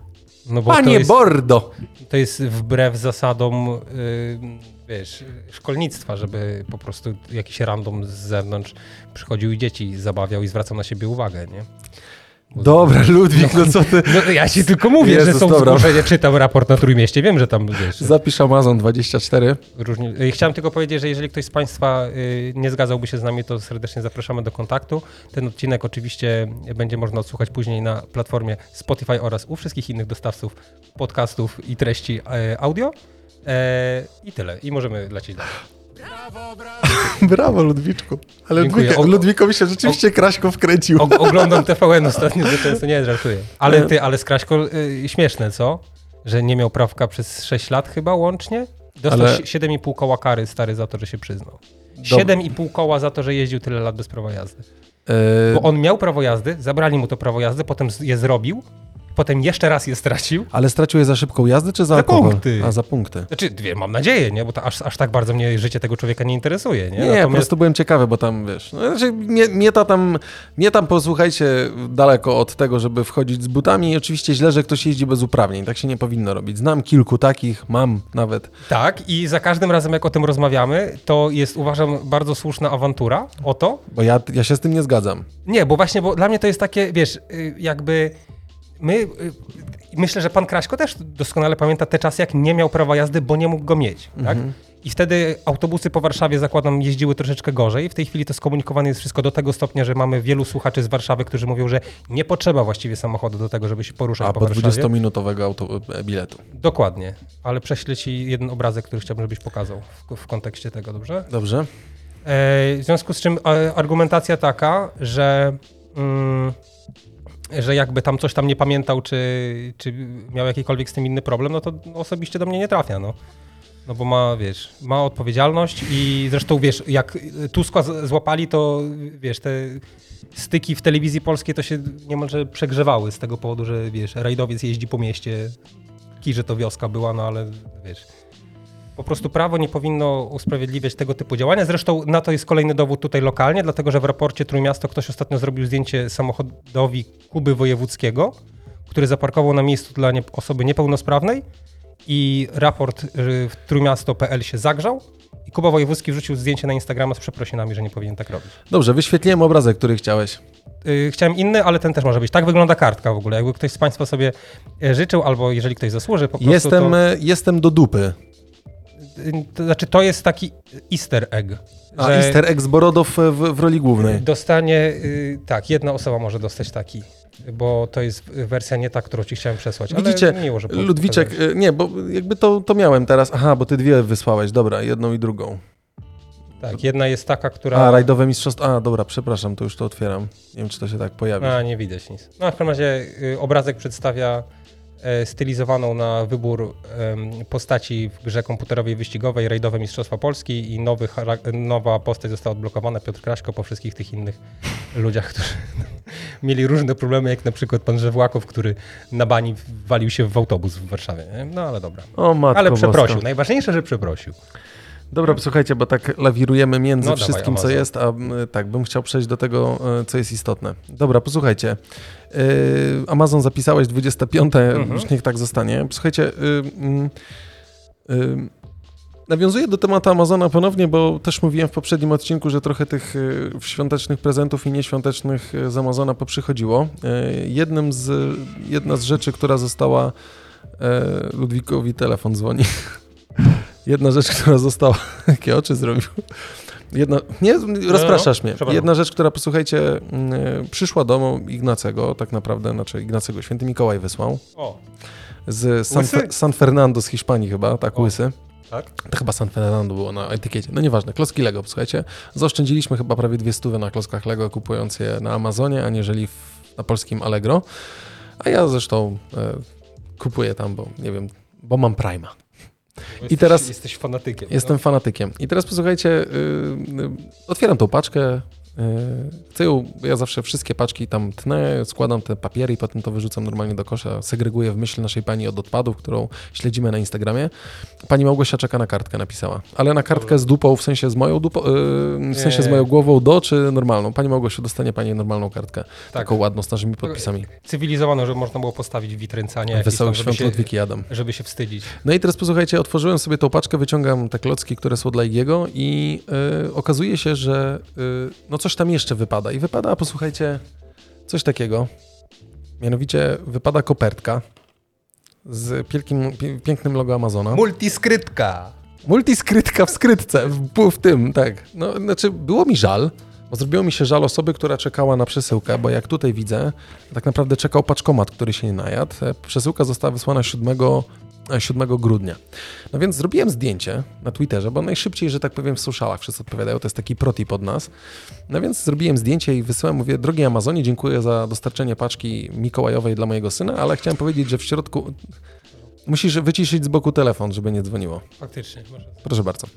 No bo to panie jest, Bordo! to jest wbrew zasadom, y, wiesz, szkolnictwa, żeby po prostu jakiś random z zewnątrz przychodził i dzieci zabawiał i zwracał na siebie uwagę, nie? Dobra, Ludwik, no co ty... No ja ci tylko mówię, Jezus, że są dobra. zgłoszenia, czytam raport na Trójmieście, wiem, że tam, wiesz, Zapisz Amazon 24. różni... Y, Chciałem tylko powiedzieć, że jeżeli ktoś z Państwa y, nie zgadzałby się z nami, to serdecznie zapraszamy do kontaktu. Ten odcinek oczywiście będzie można odsłuchać później na platformie Spotify oraz u wszystkich innych dostawców podcastów i treści e, audio. E, I tyle. I możemy lecieć dalej. (laughs) Brawo, Ludwiczku. Ale. Ludwika, O- Ludwikowi się rzeczywiście Kraśko wkręcił. O, oglądam (laughs) TVN ostatnio, że często nie żartuję. Ale ty, ale Skraśko, y, śmieszne, co? Że nie miał prawka przez 6 lat chyba łącznie? Dostał Ale- ale... 7,5 koła kary stary za to, że się przyznał. Dob- 7,5 koła za to, że jeździł tyle lat bez prawa jazdy. E, Bo on miał prawo jazdy, zabrali mu to prawo jazdy, potem z- je zrobił, potem jeszcze raz je stracił. Ale stracił je za szybką jazdę, czy za, Za alkohol? punkty. A, za punkty. Znaczy, dwie, mam nadzieję, nie? Bo to aż, aż tak bardzo mnie życie tego człowieka nie interesuje, nie? Nie, po prostu byłem ciekawy, bo tam, wiesz, no, znaczy, mnie, mnie, to tam, mnie tam, posłuchajcie, daleko od tego, żeby wchodzić z butami i oczywiście źle, że ktoś jeździ bez uprawnień, tak się nie powinno robić. Znam kilku takich, mam nawet. Tak, i za każdym razem, jak o tym rozmawiamy, to jest, uważam, bardzo słuszna awantura o to, Bo ja, ja się z tym nie zgadzam. Nie, bo właśnie, bo dla mnie to jest takie, wiesz, y, jakby my, y, myślę, że pan Kraśko też doskonale pamięta te czasy, jak nie miał prawa jazdy, bo nie mógł go mieć, tak? I wtedy autobusy po Warszawie, zakładam, jeździły troszeczkę gorzej. W tej chwili to skomunikowane jest wszystko do tego stopnia, że mamy wielu słuchaczy z Warszawy, którzy mówią, że nie potrzeba właściwie samochodu do tego, żeby się poruszać A po po Warszawie. 20-minutowego auto, e, biletu. Dokładnie, ale prześlę ci jeden obrazek, który chciałbym, żebyś pokazał w, w kontekście tego, dobrze? Dobrze? E, W związku z czym e, argumentacja taka, że, mm, że jakby tam coś tam nie pamiętał, czy, czy miał jakikolwiek z tym inny problem, no to osobiście do mnie nie trafia, no. No bo ma, wiesz, ma odpowiedzialność i zresztą, wiesz, jak Tuska złapali, to wiesz, te styki w telewizji polskiej to się niemalże przegrzewały z tego powodu, że wiesz, rajdowiec jeździ po mieście, kij, że to wioska była, no ale wiesz, po prostu prawo nie powinno usprawiedliwiać tego typu działania. Zresztą na to jest kolejny dowód tutaj lokalnie, dlatego że w raporcie Trójmiasto ktoś ostatnio zrobił zdjęcie samochodowi Kuby Wojewódzkiego, który zaparkował na miejscu dla nie, osoby niepełnosprawnej i raport y, w trójmiasto.pl się zagrzał i Kuba Wojewódzki wrzucił zdjęcie na Instagrama z przeprosinami, że nie powinien tak robić. Dobrze, wyświetliłem obrazek, który chciałeś. Y, Chciałem inny, ale ten też może być. Tak wygląda kartka w ogóle. Jakby ktoś z Państwa sobie e, życzył, albo jeżeli ktoś zasłuży, po prostu Jestem, to... e, jestem do dupy. To znaczy, to jest taki easter egg. A easter egg z Borodow e, w, w roli głównej. Dostanie, y, tak, jedna osoba może dostać taki, bo to jest wersja nie ta, którą ci chciałem przesłać. Widzicie, ale miło, że Ludwiczek, pokazałeś. e, nie, bo jakby to, to miałem teraz. Aha, bo ty dwie wysłałeś, dobra, jedną i drugą. Tak, jedna jest taka, która... A, rajdowe mistrzostwo. A, dobra, przepraszam, to już to otwieram. Nie wiem, czy to się tak pojawi. A, nie widać nic. No, w każdym razie y, obrazek przedstawia stylizowaną na wybór postaci w grze komputerowej wyścigowej Rajdowe Mistrzostwa Polski i nowy, nowa postać została odblokowana, Piotr Kraśko, po wszystkich tych innych ludziach, którzy (laughs) mieli różne problemy, jak na przykład pan Żewłakow, który na bani walił się w autobus w Warszawie. No ale dobra. O, matko Ale przeprosił. boska. Najważniejsze, że przeprosił. Dobra, posłuchajcie, bo tak lawirujemy między No, dawaj, wszystkim, co Amazon. jest, a tak, bym chciał przejść do tego, e, co jest istotne. Dobra, posłuchajcie. Yy, Amazon zapisałeś 25, Mhm. już niech tak zostanie. Słuchajcie, yy, mm, yy, nawiązuję do tematu Amazona ponownie, bo też mówiłem w poprzednim odcinku, że trochę tych świątecznych prezentów i nieświątecznych z Amazona poprzychodziło. Jednym z, jedna z rzeczy, która została Ludwikowi telefon dzwoni. (laughs) Jedna rzecz, która została. (laughs) Jakie oczy zrobił? Jedna, nie, rozpraszasz mnie. przepraszam. Jedna rzecz, która, posłuchajcie, mm, przyszła do Ignacego, tak naprawdę, znaczy Ignacego, święty Mikołaj wysłał, O, z San? San Fernando z Hiszpanii chyba, tak, O. łysy. Tak? To chyba San Fernando było na etykiecie. No nieważne, klocki Lego, słuchajcie. Zaoszczędziliśmy chyba prawie dwie stówy na klockach Lego, kupując je na Amazonie, aniżeli w, na polskim Allegro. A ja zresztą e, kupuję tam, bo nie wiem, bo mam Prima. Jesteś, teraz- Jesteś fanatykiem. Jestem fanatykiem. I teraz posłuchajcie, y, y, otwieram tą paczkę. Chcę ją, ja zawsze wszystkie paczki tam tnę, składam te papiery i potem to wyrzucam normalnie do kosza, segreguję w myśl naszej pani od odpadów, którą śledzimy na Instagramie. Pani Małgosia czeka na kartkę, napisała. Ale na kartkę z dupą, w sensie z moją dupą, y, w sensie z moją głową do, czy normalną? Pani Małgosiu, dostanie pani normalną kartkę, Tak. taką ładną, z naszymi podpisami. Cywilizowano, że można było postawić w witrynce, a nie jakieś Wesołych żeby świąt się, Ludwiki Adam. żeby się wstydzić. No i teraz posłuchajcie, otworzyłem sobie tą paczkę, wyciągam te klocki, które są dla Igiego i y, okazuje się, że y, no coś tam jeszcze wypada. I wypada, posłuchajcie, coś takiego. Mianowicie wypada kopertka z pięknym, pie- pięknym logo Amazona. Multiskrytka! Multiskrytka w skrytce, w, w tym, tak. No, znaczy, było mi żal, bo zrobiło mi się żal osoby, która czekała na przesyłkę, bo jak tutaj widzę, tak naprawdę czekał paczkomat, który się nie najadł. E, Przesyłka została wysłana 7, e, 7 grudnia. No więc zrobiłem zdjęcie na Twitterze, bo najszybciej, że tak powiem, w socialach wszyscy odpowiadają, to jest taki protip od nas. No więc zrobiłem zdjęcie i wysyłam, mówię, drogi Amazonie, dziękuję za dostarczenie paczki mikołajowej dla mojego syna, ale chciałem powiedzieć, że w środku... Musisz wyciszyć z boku telefon, żeby nie dzwoniło. Faktycznie. Proszę bardzo.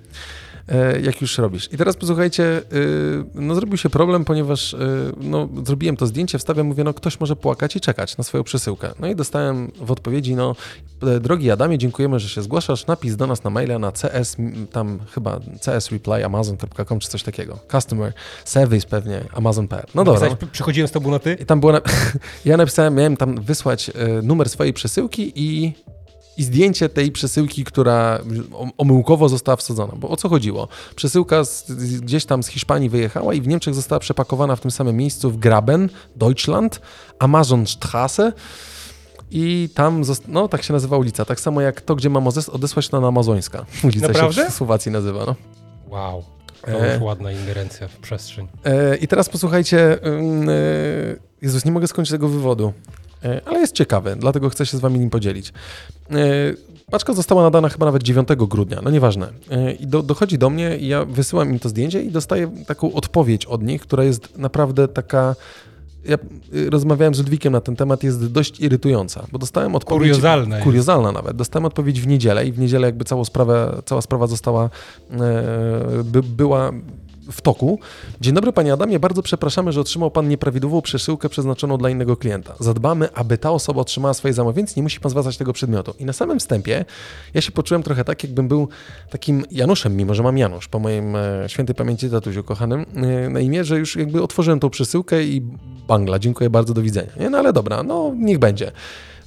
E, jak już robisz. I teraz posłuchajcie, y, no zrobił się problem, ponieważ y, no, zrobiłem to zdjęcie, wstawiam, mówię, no ktoś może płakać i czekać na swoją przesyłkę. No i dostałem w odpowiedzi, no e, drogi Adamie, dziękujemy, że się zgłaszasz, napis do nas na maila na cs, tam chyba csreply amazon.com czy coś takiego. Customer service pewnie, amazon.pl. No dobra. Napisałeś, Przychodziłem z tobą na ty? I tam było, na... (laughs) ja napisałem, miałem tam wysłać e, numer swojej przesyłki i, i zdjęcie tej przesyłki, która om- omyłkowo została wsadzona. Bo o co chodziło? Przesyłka z, gdzieś tam z Hiszpanii wyjechała i w Niemczech została przepakowana w tym samym miejscu w Graben, Deutschland, Amazonstraße. I tam, no tak się nazywa ulica, tak samo jak to, gdzie mam odesłać na Amazońska. (laughs) Ulica Naprawdę? się w Słowacji nazywa, no. Wow. To E. już ładna ingerencja w przestrzeń. E, I teraz posłuchajcie, e, Jezus, nie mogę skończyć tego wywodu, E, ale jest ciekawy, dlatego chcę się z wami nim podzielić. E, Paczka została nadana chyba nawet 9 grudnia, no nieważne. E, I do, dochodzi do mnie i ja wysyłam im to zdjęcie i dostaję taką odpowiedź od nich, która jest naprawdę taka... Ja rozmawiałem z Ludwikiem na ten temat, jest dość irytująca, bo dostałem odpowiedź... Kuriozalna. Kuriozalna nawet. Dostałem odpowiedź w niedzielę i w niedzielę jakby całą sprawę, cała sprawa została, e, by, była w toku. Dzień dobry panie Adamie, bardzo przepraszamy, że otrzymał pan nieprawidłową przesyłkę przeznaczoną dla innego klienta. Zadbamy, aby ta osoba otrzymała swoje zamówienie, więc nie musi pan zwracać tego przedmiotu. I na samym wstępie ja się poczułem trochę tak, jakbym był takim Januszem, mimo że mam Janusz po moim e, świętej pamięci tatusiu kochanym, e, na imię, że już jakby otworzyłem tą przesyłkę i bangla, dziękuję bardzo, do widzenia. Nie? No ale dobra, no niech będzie.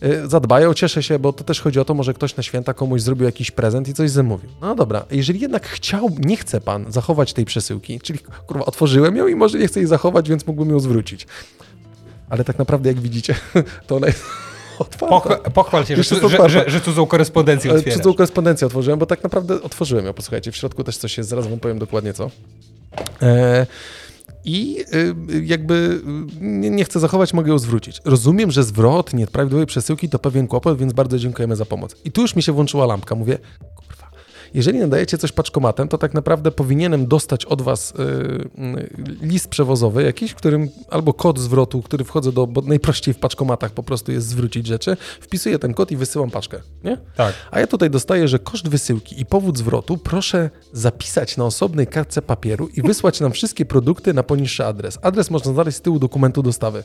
Y, zadbają, cieszę się, bo to też chodzi o to, może ktoś na święta komuś zrobił jakiś prezent i coś zamówił. No dobra, jeżeli jednak chciał, nie chce pan zachować tej przesyłki, czyli kurwa, otworzyłem ją i może nie chce jej zachować, więc mógłbym ją zwrócić. Ale tak naprawdę, jak widzicie, (laughs) to ona jest (laughs) otwarta. Pochwa- pochwal się, że, tu- że, że, że cudzą korespondencję otwierasz. Tą korespondencję otworzyłem, bo tak naprawdę otworzyłem ją, posłuchajcie, w środku też coś jest, zaraz wam powiem dokładnie co. E, I y, jakby y, nie chcę zachować, mogę ją zwrócić. Rozumiem, że zwrot nieprawidłowej przesyłki to pewien kłopot, więc bardzo dziękujemy za pomoc. I tu już mi się włączyła lampka. Mówię, kurwa, jeżeli nadajecie coś paczkomatem, to tak naprawdę powinienem dostać od was y, y, list przewozowy jakiś, w którym albo kod zwrotu, który wchodzę do, bo najprościej w paczkomatach po prostu jest zwrócić rzeczy, wpisuję ten kod i wysyłam paczkę, nie? Tak. A ja tutaj dostaję, że koszt wysyłki i powód zwrotu proszę zapisać na osobnej kartce papieru i wysłać nam wszystkie produkty na poniższy adres. Adres można znaleźć z tyłu dokumentu dostawy.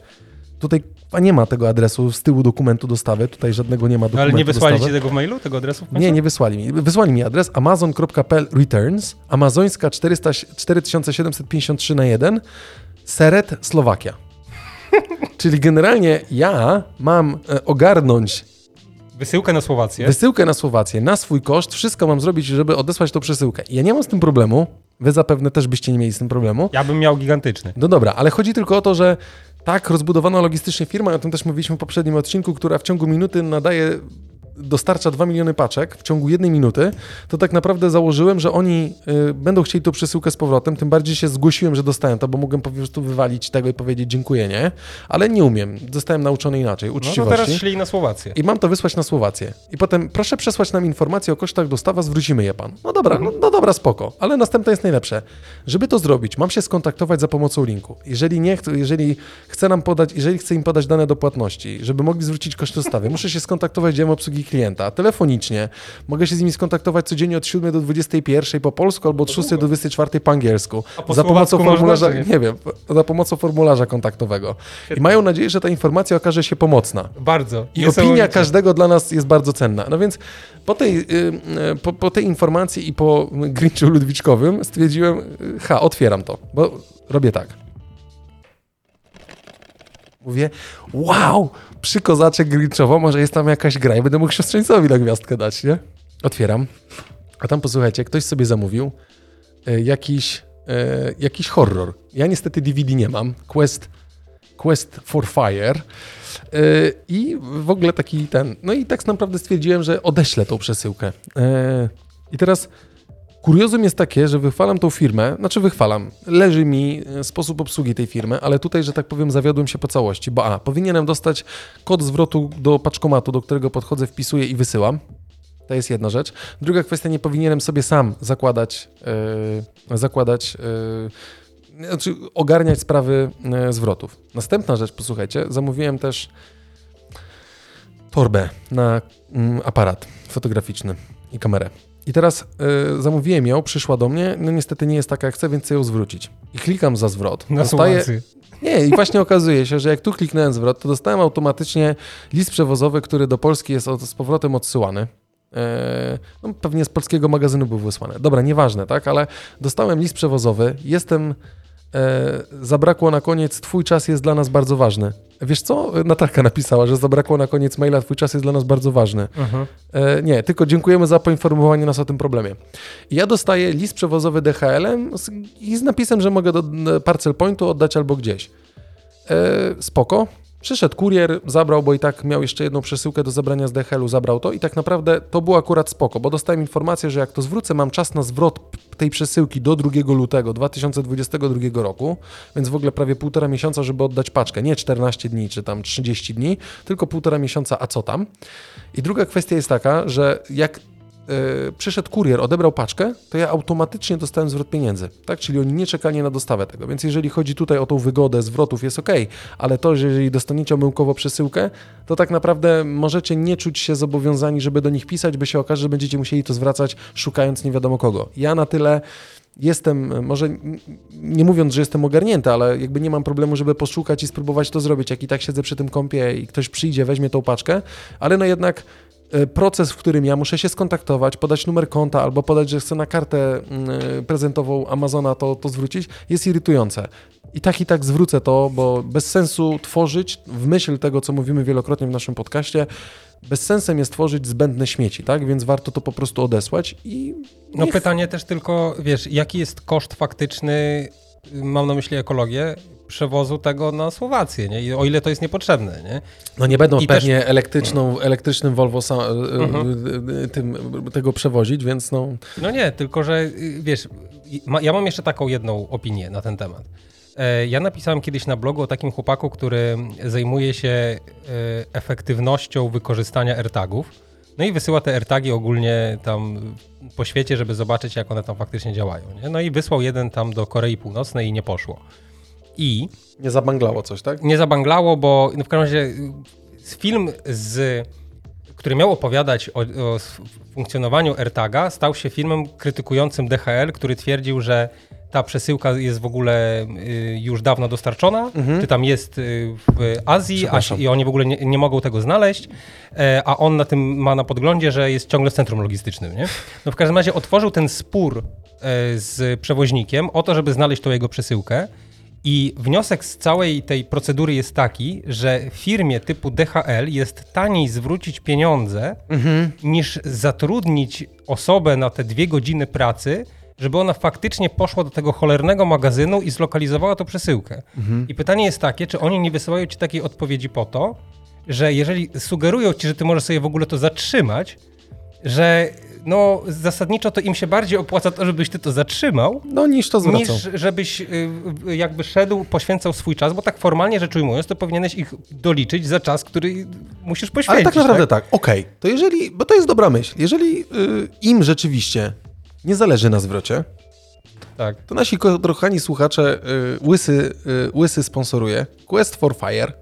Tutaj nie ma tego adresu z tyłu dokumentu dostawy, tutaj żadnego nie ma dokumentu ale nie wysłali dostawy. ci tego w mailu, tego adresu? Nie, nie wysłali mi. Wysłali mi adres amazon.pl returns, amazońska 400, 4753 na 1, Seret, Słowakia. (laughs) Czyli generalnie ja mam e, ogarnąć Wysyłkę na Słowację. wysyłkę na Słowację, na swój koszt, wszystko mam zrobić, żeby odesłać tą przesyłkę. Ja nie mam z tym problemu, wy zapewne też byście nie mieli z tym problemu. Ja bym miał gigantyczny. No dobra, ale chodzi tylko o to, że tak rozbudowana logistycznie firma, o tym też mówiliśmy w poprzednim odcinku, która w ciągu minuty nadaje dostarcza 2 miliony paczek w ciągu jednej minuty, to tak naprawdę założyłem, że oni y, będą chcieli tą przesyłkę z powrotem, tym bardziej się zgłosiłem, że dostałem to, bo mogłem po prostu wywalić tego i powiedzieć dziękuję, nie? Ale nie umiem. Zostałem nauczony inaczej, No to uczciwości. teraz szli na Słowację. I mam to wysłać na Słowację. I potem proszę przesłać nam informacje o kosztach dostawa, zwrócimy je pan. No dobra, no, no dobra, spoko. Ale następne jest najlepsze. Żeby to zrobić, mam się skontaktować za pomocą linku. Jeżeli nie, jeżeli chce nam podać, jeżeli chce im podać dane do płatności, żeby mogli zwrócić koszt dostawy, muszę się skontaktować z działem obsługi klienta, telefonicznie. Mogę się z nimi skontaktować codziennie od 7 do 21 po polsku albo od 6 do 24 po angielsku. A po za pomocą formularza, nie? nie wiem, za pomocą formularza kontaktowego. I mają nadzieję, że ta informacja okaże się pomocna. Bardzo. I opinia każdego dla nas jest bardzo cenna. No więc po tej, y, y, po, po tej informacji i po Grinchu Ludwiczkowym stwierdziłem, y, ha, otwieram to, bo robię tak. Mówię, wow, przy kozaczek Grinchowo może jest tam jakaś gra i będę mógł siostrzeńcowi na gwiazdkę dać, nie? Otwieram, a tam posłuchajcie, ktoś sobie zamówił y, jakiś, y, jakiś horror. Ja niestety DVD nie mam. Quest, Quest for Fire. Yy, I w ogóle taki ten. No i tak naprawdę stwierdziłem, że odeślę tą przesyłkę. I teraz kuriozum jest takie, że wychwalam tą firmę, znaczy wychwalam, leży mi e, sposób obsługi tej firmy, ale tutaj, że tak powiem, zawiodłem się po całości, bo a, powinienem dostać kod zwrotu do paczkomatu, do którego podchodzę, wpisuję i wysyłam. To jest jedna rzecz. Druga kwestia, nie powinienem sobie sam zakładać, yy, zakładać, yy, znaczy ogarniać sprawy yy, zwrotów. Następna rzecz, posłuchajcie, zamówiłem też torbę na mm, aparat fotograficzny i kamerę. I teraz y, zamówiłem ją, przyszła do mnie, no niestety nie jest taka jak chcę, więc chcę ją zwrócić. I klikam za zwrot. Na Dostaję- nie, i właśnie (laughs) okazuje się, że jak tu kliknąłem zwrot, to dostałem automatycznie list przewozowy, który do Polski jest od, z powrotem odsyłany. Eee, no, pewnie z polskiego magazynu był wysłany. Dobra, nieważne, tak, ale dostałem list przewozowy, jestem. E, zabrakło na koniec, twój czas jest dla nas bardzo ważny. Wiesz co? Natalka napisała, że zabrakło na koniec maila, twój czas jest dla nas bardzo ważny. Mhm. E, nie, tylko dziękujemy za poinformowanie nas o tym problemie. Ja dostaję list przewozowy DHL-em z, i z napisem, że mogę do parcel pointu oddać albo gdzieś. E, spoko. Przyszedł kurier, zabrał, bo i tak miał jeszcze jedną przesyłkę do zabrania z DHL-u, zabrał to i tak naprawdę to było akurat spoko, bo dostałem informację, że jak to zwrócę, mam czas na zwrot tej przesyłki do 2 lutego 2022 roku, więc w ogóle prawie półtora miesiąca, żeby oddać paczkę. Nie 14 dni czy tam 30 dni, tylko półtora miesiąca, a co tam? I druga kwestia jest taka, że jak yy, przyszedł kurier, odebrał paczkę, to ja automatycznie dostałem zwrot pieniędzy, tak? Czyli oni nie czekali na dostawę tego. Więc jeżeli chodzi tutaj o tą wygodę zwrotów, jest ok, ale to, że jeżeli dostaniecie omyłkowo przesyłkę, to tak naprawdę możecie nie czuć się zobowiązani, żeby do nich pisać, by się okaże, że będziecie musieli to zwracać, szukając nie wiadomo kogo. Ja na tyle jestem, może nie mówiąc, że jestem ogarnięty, ale jakby nie mam problemu, żeby poszukać i spróbować to zrobić. Jak i tak siedzę przy tym kąpie i ktoś przyjdzie, weźmie tą paczkę, ale no jednak proces, w którym ja muszę się skontaktować, podać numer konta albo podać, że chcę na kartę mm, prezentową Amazona to, to zwrócić, jest irytujące. I tak i tak zwrócę to, bo bez sensu tworzyć, w myśl tego, co mówimy wielokrotnie w naszym podcaście, bez sensem jest tworzyć zbędne śmieci, tak? Więc warto to po prostu odesłać i No niech- pytanie też tylko, wiesz, jaki jest koszt faktyczny, mam na myśli ekologię, przewozu tego na Słowację, nie? I o ile to jest niepotrzebne, nie? No nie będą I pewnie elektryczną, elektrycznym Volvo sa, Mhm. y, y, tym, tego przewozić, więc no... No nie, tylko że y, wiesz, ja mam jeszcze taką jedną opinię na ten temat. E, Ja napisałem kiedyś na blogu o takim chłopaku, który zajmuje się e, efektywnością wykorzystania AirTagów. No i wysyła te AirTagi ogólnie tam po świecie, żeby zobaczyć, jak one tam faktycznie działają. Nie? No i wysłał jeden tam do Korei Północnej i nie poszło. I Nie zabanglało coś, tak? nie zabanglało, bo no w każdym razie y, film, z, który miał opowiadać o, o funkcjonowaniu AirTaga, stał się filmem krytykującym DHL, który twierdził, że ta przesyłka jest w ogóle y, już dawno dostarczona, czy tam jest y, w Azji, a, i oni w ogóle nie, nie mogą tego znaleźć, e, a on na tym ma na podglądzie, że jest ciągle w centrum logistycznym. Nie? No w każdym razie otworzył ten spór e, z przewoźnikiem o to, żeby znaleźć tą jego przesyłkę. I wniosek z całej tej procedury jest taki, że firmie typu DHL jest taniej zwrócić pieniądze, niż zatrudnić osobę na te dwie godziny pracy, żeby ona faktycznie poszła do tego cholernego magazynu i zlokalizowała tą przesyłkę. I pytanie jest takie, czy oni nie wysyłają ci takiej odpowiedzi po to, że jeżeli sugerują ci, że ty możesz sobie w ogóle to zatrzymać, że no zasadniczo to im się bardziej opłaca to, żebyś ty to zatrzymał, No niż to zwracał. niż żebyś y, jakby szedł, poświęcał swój czas, bo tak formalnie rzecz ujmując, to powinieneś ich doliczyć za czas, który musisz poświęcić. Ale tak naprawdę tak, okej. To jeżeli, bo to jest dobra myśl, jeżeli y, im rzeczywiście nie zależy na zwrocie, tak. to nasi kochani słuchacze y, Łysy, y, Łysy sponsoruje Quest for Fire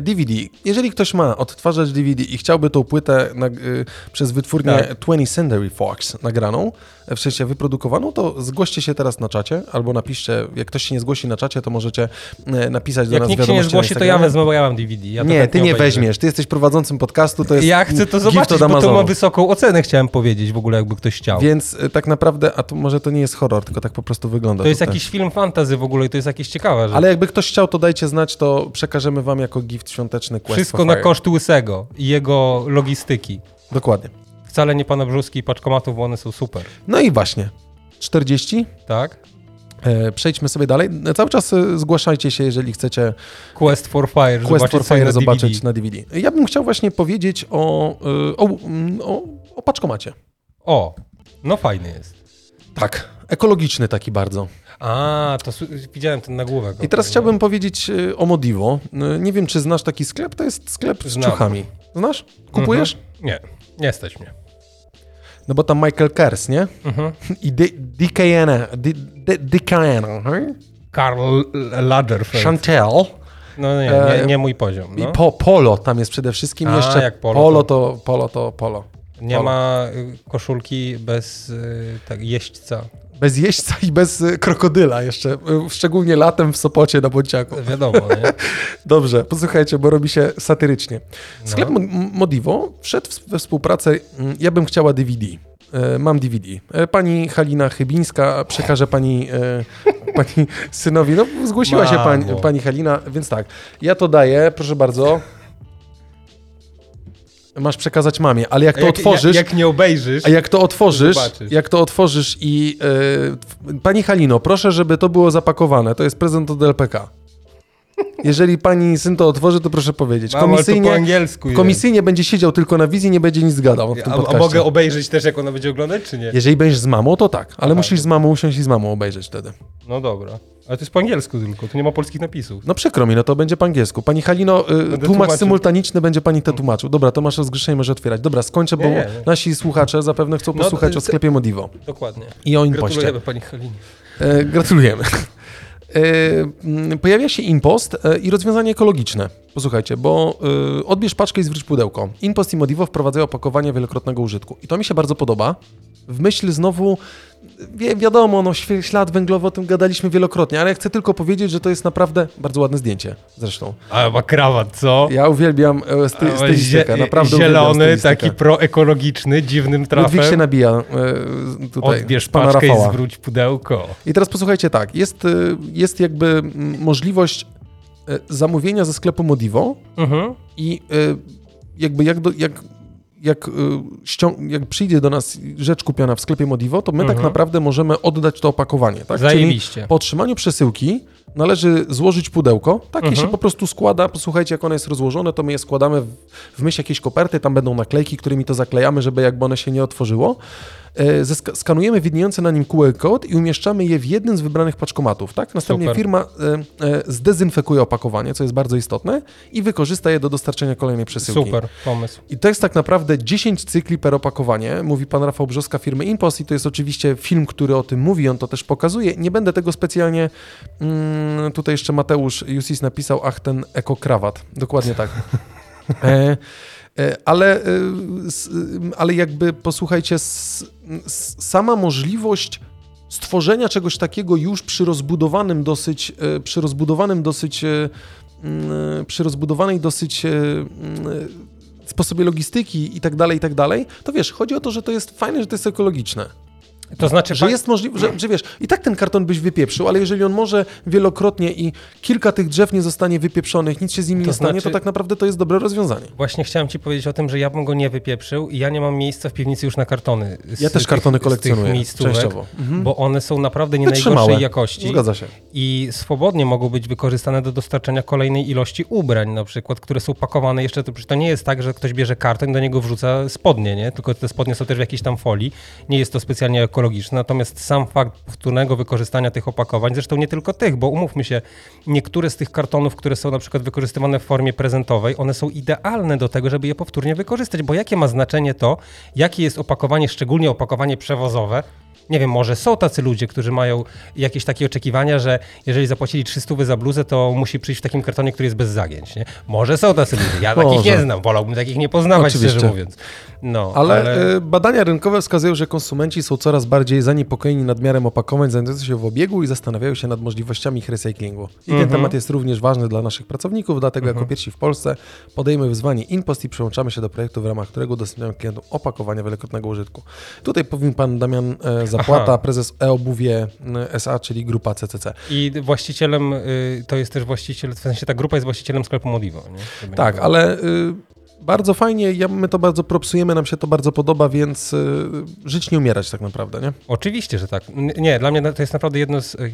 DVD. Jeżeli ktoś ma odtwarzać DVD i chciałby tą płytę na, y, przez wytwórnię Tak. 20th Century Fox nagraną, e, w sensie wyprodukowaną, to zgłoście się teraz na czacie, albo napiszcie, jak ktoś się nie zgłosi na czacie, to możecie e, napisać do Jak nas nikt się nie wiadomości zgłosi, to ja wezmę, bo ja mam DVD. Ja Nie, chętnie ty nie weźmiesz, ty jesteś prowadzącym podcastu, to jest Ja chcę to zobaczyć, bo to ma wysoką ocenę, chciałem powiedzieć w ogóle, jakby ktoś chciał. Więc tak naprawdę, a to może to nie jest horror, tylko tak po prostu wygląda. To jest tutaj. jakiś film fantazy w ogóle i to jest jakieś ciekawe, że Ale jakby ktoś chciał, to dajcie znać, to przekażemy wam jako gift świąteczny Quest wszystko na koszt Łysego i jego logistyki. Dokładnie. Wcale nie pana Brzuski i paczkomatów, bo one są super, No i właśnie. 40. tak? E, przejdźmy sobie dalej. E, Cały czas e, zgłaszajcie się, jeżeli chcecie Quest for Fire, Quest zobaczyć for Fire na zobaczyć na DVD. Ja bym chciał właśnie powiedzieć o, o, o, o paczkomacie. O, no fajny jest. Tak. Ekologiczny taki bardzo. A, to widziałem ten nagłówek. I teraz Okej, chciałbym powiedzieć e, o Modivo. E, Nie wiem, czy znasz taki sklep. To jest sklep z Znam. ciuchami. Znasz? Kupujesz? Mhm. Nie, nie stać mnie. No bo tam Michael Kers, nie? Mhm. (laughs) I DKN, DKN, Karl Lagerfeld. Chantel No nie, E, nie, nie mój poziom. i No. po, Polo tam jest przede wszystkim. A, Jeszcze jak Polo, polo to- Polo to Polo. Nie Polo. ma y, koszulki bez y, tak, jeźdźca. Bez jeźdźca i bez y, krokodyla jeszcze, y, szczególnie latem w Sopocie na Bąciaku. Wiadomo, nie? (laughs) Dobrze, posłuchajcie, bo robi się satyrycznie. Sklep No. Mo- Modivo wszedł we współpracę, mm, ja bym chciała DVD. E, Mam DVD. Pani Halina Chybińska przekaże pani, pani synowi. No, zgłosiła się pani, pani Halina, więc tak. Ja to daję, proszę bardzo. Masz przekazać mamie, ale jak to jak, otworzysz. Jak, jak nie obejrzysz, A jak to otworzysz, Zobaczysz. jak to otworzysz i e, pani Halino, proszę, żeby to było zapakowane. To jest prezent od LPK. Jeżeli pani syn to otworzy, to proszę powiedzieć. Mamo, ale to po Komisyjnie, angielsku komisyjnie będzie siedział tylko na wizji, nie będzie nic zgadał w tym A, a mogę obejrzeć też, jak ona będzie oglądać, czy nie? Jeżeli będziesz z mamą, to tak, ale Aha, musisz z mamą usiąść i z mamą obejrzeć wtedy. No dobra. Ale to jest po angielsku tylko, tu nie ma polskich napisów. No przykro mi, no to będzie po angielsku. Pani Halino, y, tłumacz symultaniczny będzie pani to tłumaczył. Dobra, to masz rozgrzeszenie, może otwierać. Dobra, skończę, bo Nie, nie, nasi słuchacze zapewne chcą No, posłuchać to- o sklepie Modivo Dokładnie. i o impoście. Gratulujemy pani Halinie. E, gratulujemy. E, pojawia się impost e, i rozwiązanie ekologiczne. Posłuchajcie, bo e, odbierz paczkę i zwróć pudełko. Impost i Modivo wprowadzają opakowania wielokrotnego użytku. I to mi się bardzo podoba. W myśl znowu, wi wiadomo, no, ślad węglowy, o tym gadaliśmy wielokrotnie, ale ja chcę tylko powiedzieć, że to jest naprawdę bardzo ładne zdjęcie zresztą. Ale ma krawat, co? Ja uwielbiam e, sty stylistykę, naprawdę Zielony, taki proekologiczny, dziwnym Ludwik się trafem. nabija e, tutaj, Odbierz pana paczkę Rafała. i zwróć pudełko. I teraz posłuchajcie tak, jest, y, jest jakby możliwość y, zamówienia ze sklepu Modivo Mhm. i jakby jak, do, jak, jak, y, jak przyjdzie do nas rzecz kupiona w sklepie Modivo, to my tak Mhm. naprawdę możemy oddać to opakowanie. Tak? Czyli Zajebiście. po otrzymaniu przesyłki należy złożyć pudełko. Takie Mhm. się po prostu składa. Posłuchajcie, jak ono jest rozłożone, to my je składamy w, w myśl jakiejś koperty. Tam będą naklejki, którymi to zaklejamy, żeby jakby one się nie otworzyło. E, Skanujemy widniejący na nim QR code i umieszczamy je w jednym z wybranych paczkomatów. Tak? Następnie Super. firma e, e, zdezynfekuje opakowanie, co jest bardzo istotne, i wykorzysta je do dostarczenia kolejnej przesyłki. Super pomysł. I to jest tak naprawdę 10 cykli per opakowanie, mówi pan Rafał Brzoska firmy Impost i to jest oczywiście film, który o tym mówi, on to też pokazuje. Nie będę tego specjalnie, mm, tutaj jeszcze Mateusz Jusis napisał, ach ten ekokrawat, dokładnie tak. (laughs) E, ale, e, ale jakby posłuchajcie, sama możliwość stworzenia czegoś takiego już przy rozbudowanym dosyć, e, przy rozbudowanym dosyć, e, mm, przy rozbudowanej dosyć e, mm, sposobie logistyki i tak dalej, i tak dalej, to wiesz, chodzi o to, że to jest fajne, że to jest ekologiczne. To znaczy, że jest możliwe, że, że wiesz, i tak ten karton byś wypieprzył, ale jeżeli on może wielokrotnie i kilka tych drzew nie zostanie wypieprzonych, nic się z nimi To nie stanie, to znaczy- tak naprawdę to jest dobre rozwiązanie. Właśnie chciałem ci powiedzieć o tym, że ja bym go nie wypieprzył i ja nie mam miejsca w piwnicy już na kartony. Ja też tych- kartony kolekcjonuję, częściowo. Mhm. Bo one są naprawdę nie Wytrzymałe. najgorszej jakości. Zgadza się. I swobodnie mogą być wykorzystane do dostarczenia kolejnej ilości ubrań, na przykład, które są pakowane jeszcze. To, to nie jest tak, że ktoś bierze karton i do niego wrzuca spodnie, nie? Tylko te spodnie są też w jakiejś tam folii. Nie jest to specjalnie ekologiczne. Natomiast sam fakt powtórnego wykorzystania tych opakowań, zresztą nie tylko tych, bo umówmy się, niektóre z tych kartonów, które są na przykład wykorzystywane w formie prezentowej, one są idealne do tego, żeby je powtórnie wykorzystać, bo jakie ma znaczenie to, jakie jest opakowanie, szczególnie opakowanie przewozowe, nie wiem, może są tacy ludzie, którzy mają jakieś takie oczekiwania, że jeżeli zapłacili 300 za bluzę, to musi przyjść w takim kartonie, który jest bez zagięć. Nie? Może są tacy ludzie. Ja takich Może. nie znam. Wolałbym takich nie poznawać, Oczywiście. szczerze mówiąc. No, Ale, y, badania rynkowe wskazują, że konsumenci są coraz bardziej zaniepokojeni nadmiarem opakowań znajdujących się w obiegu i zastanawiają się nad możliwościami ich recyklingu. I Mhm. ten temat jest również ważny dla naszych pracowników, dlatego jako pierwsi w Polsce podejmy wyzwanie InPost i przyłączamy się do projektu, w ramach którego udostępniamy klientom opakowania wielokrotnego użytku. Tutaj powiem pan Damian e, Zapłata, Aha. prezes e-obuwie e, SA, czyli grupa CCC. I właścicielem, y, to jest też właściciel, w sensie ta grupa jest właścicielem sklepu Modivo. Nie? Nie Tak, było. ale y, bardzo fajnie, ja, my to bardzo propsujemy, nam się to bardzo podoba, więc y, żyć nie umierać tak naprawdę, nie? Oczywiście, że tak. Nie, dla mnie to jest naprawdę jedno z... y,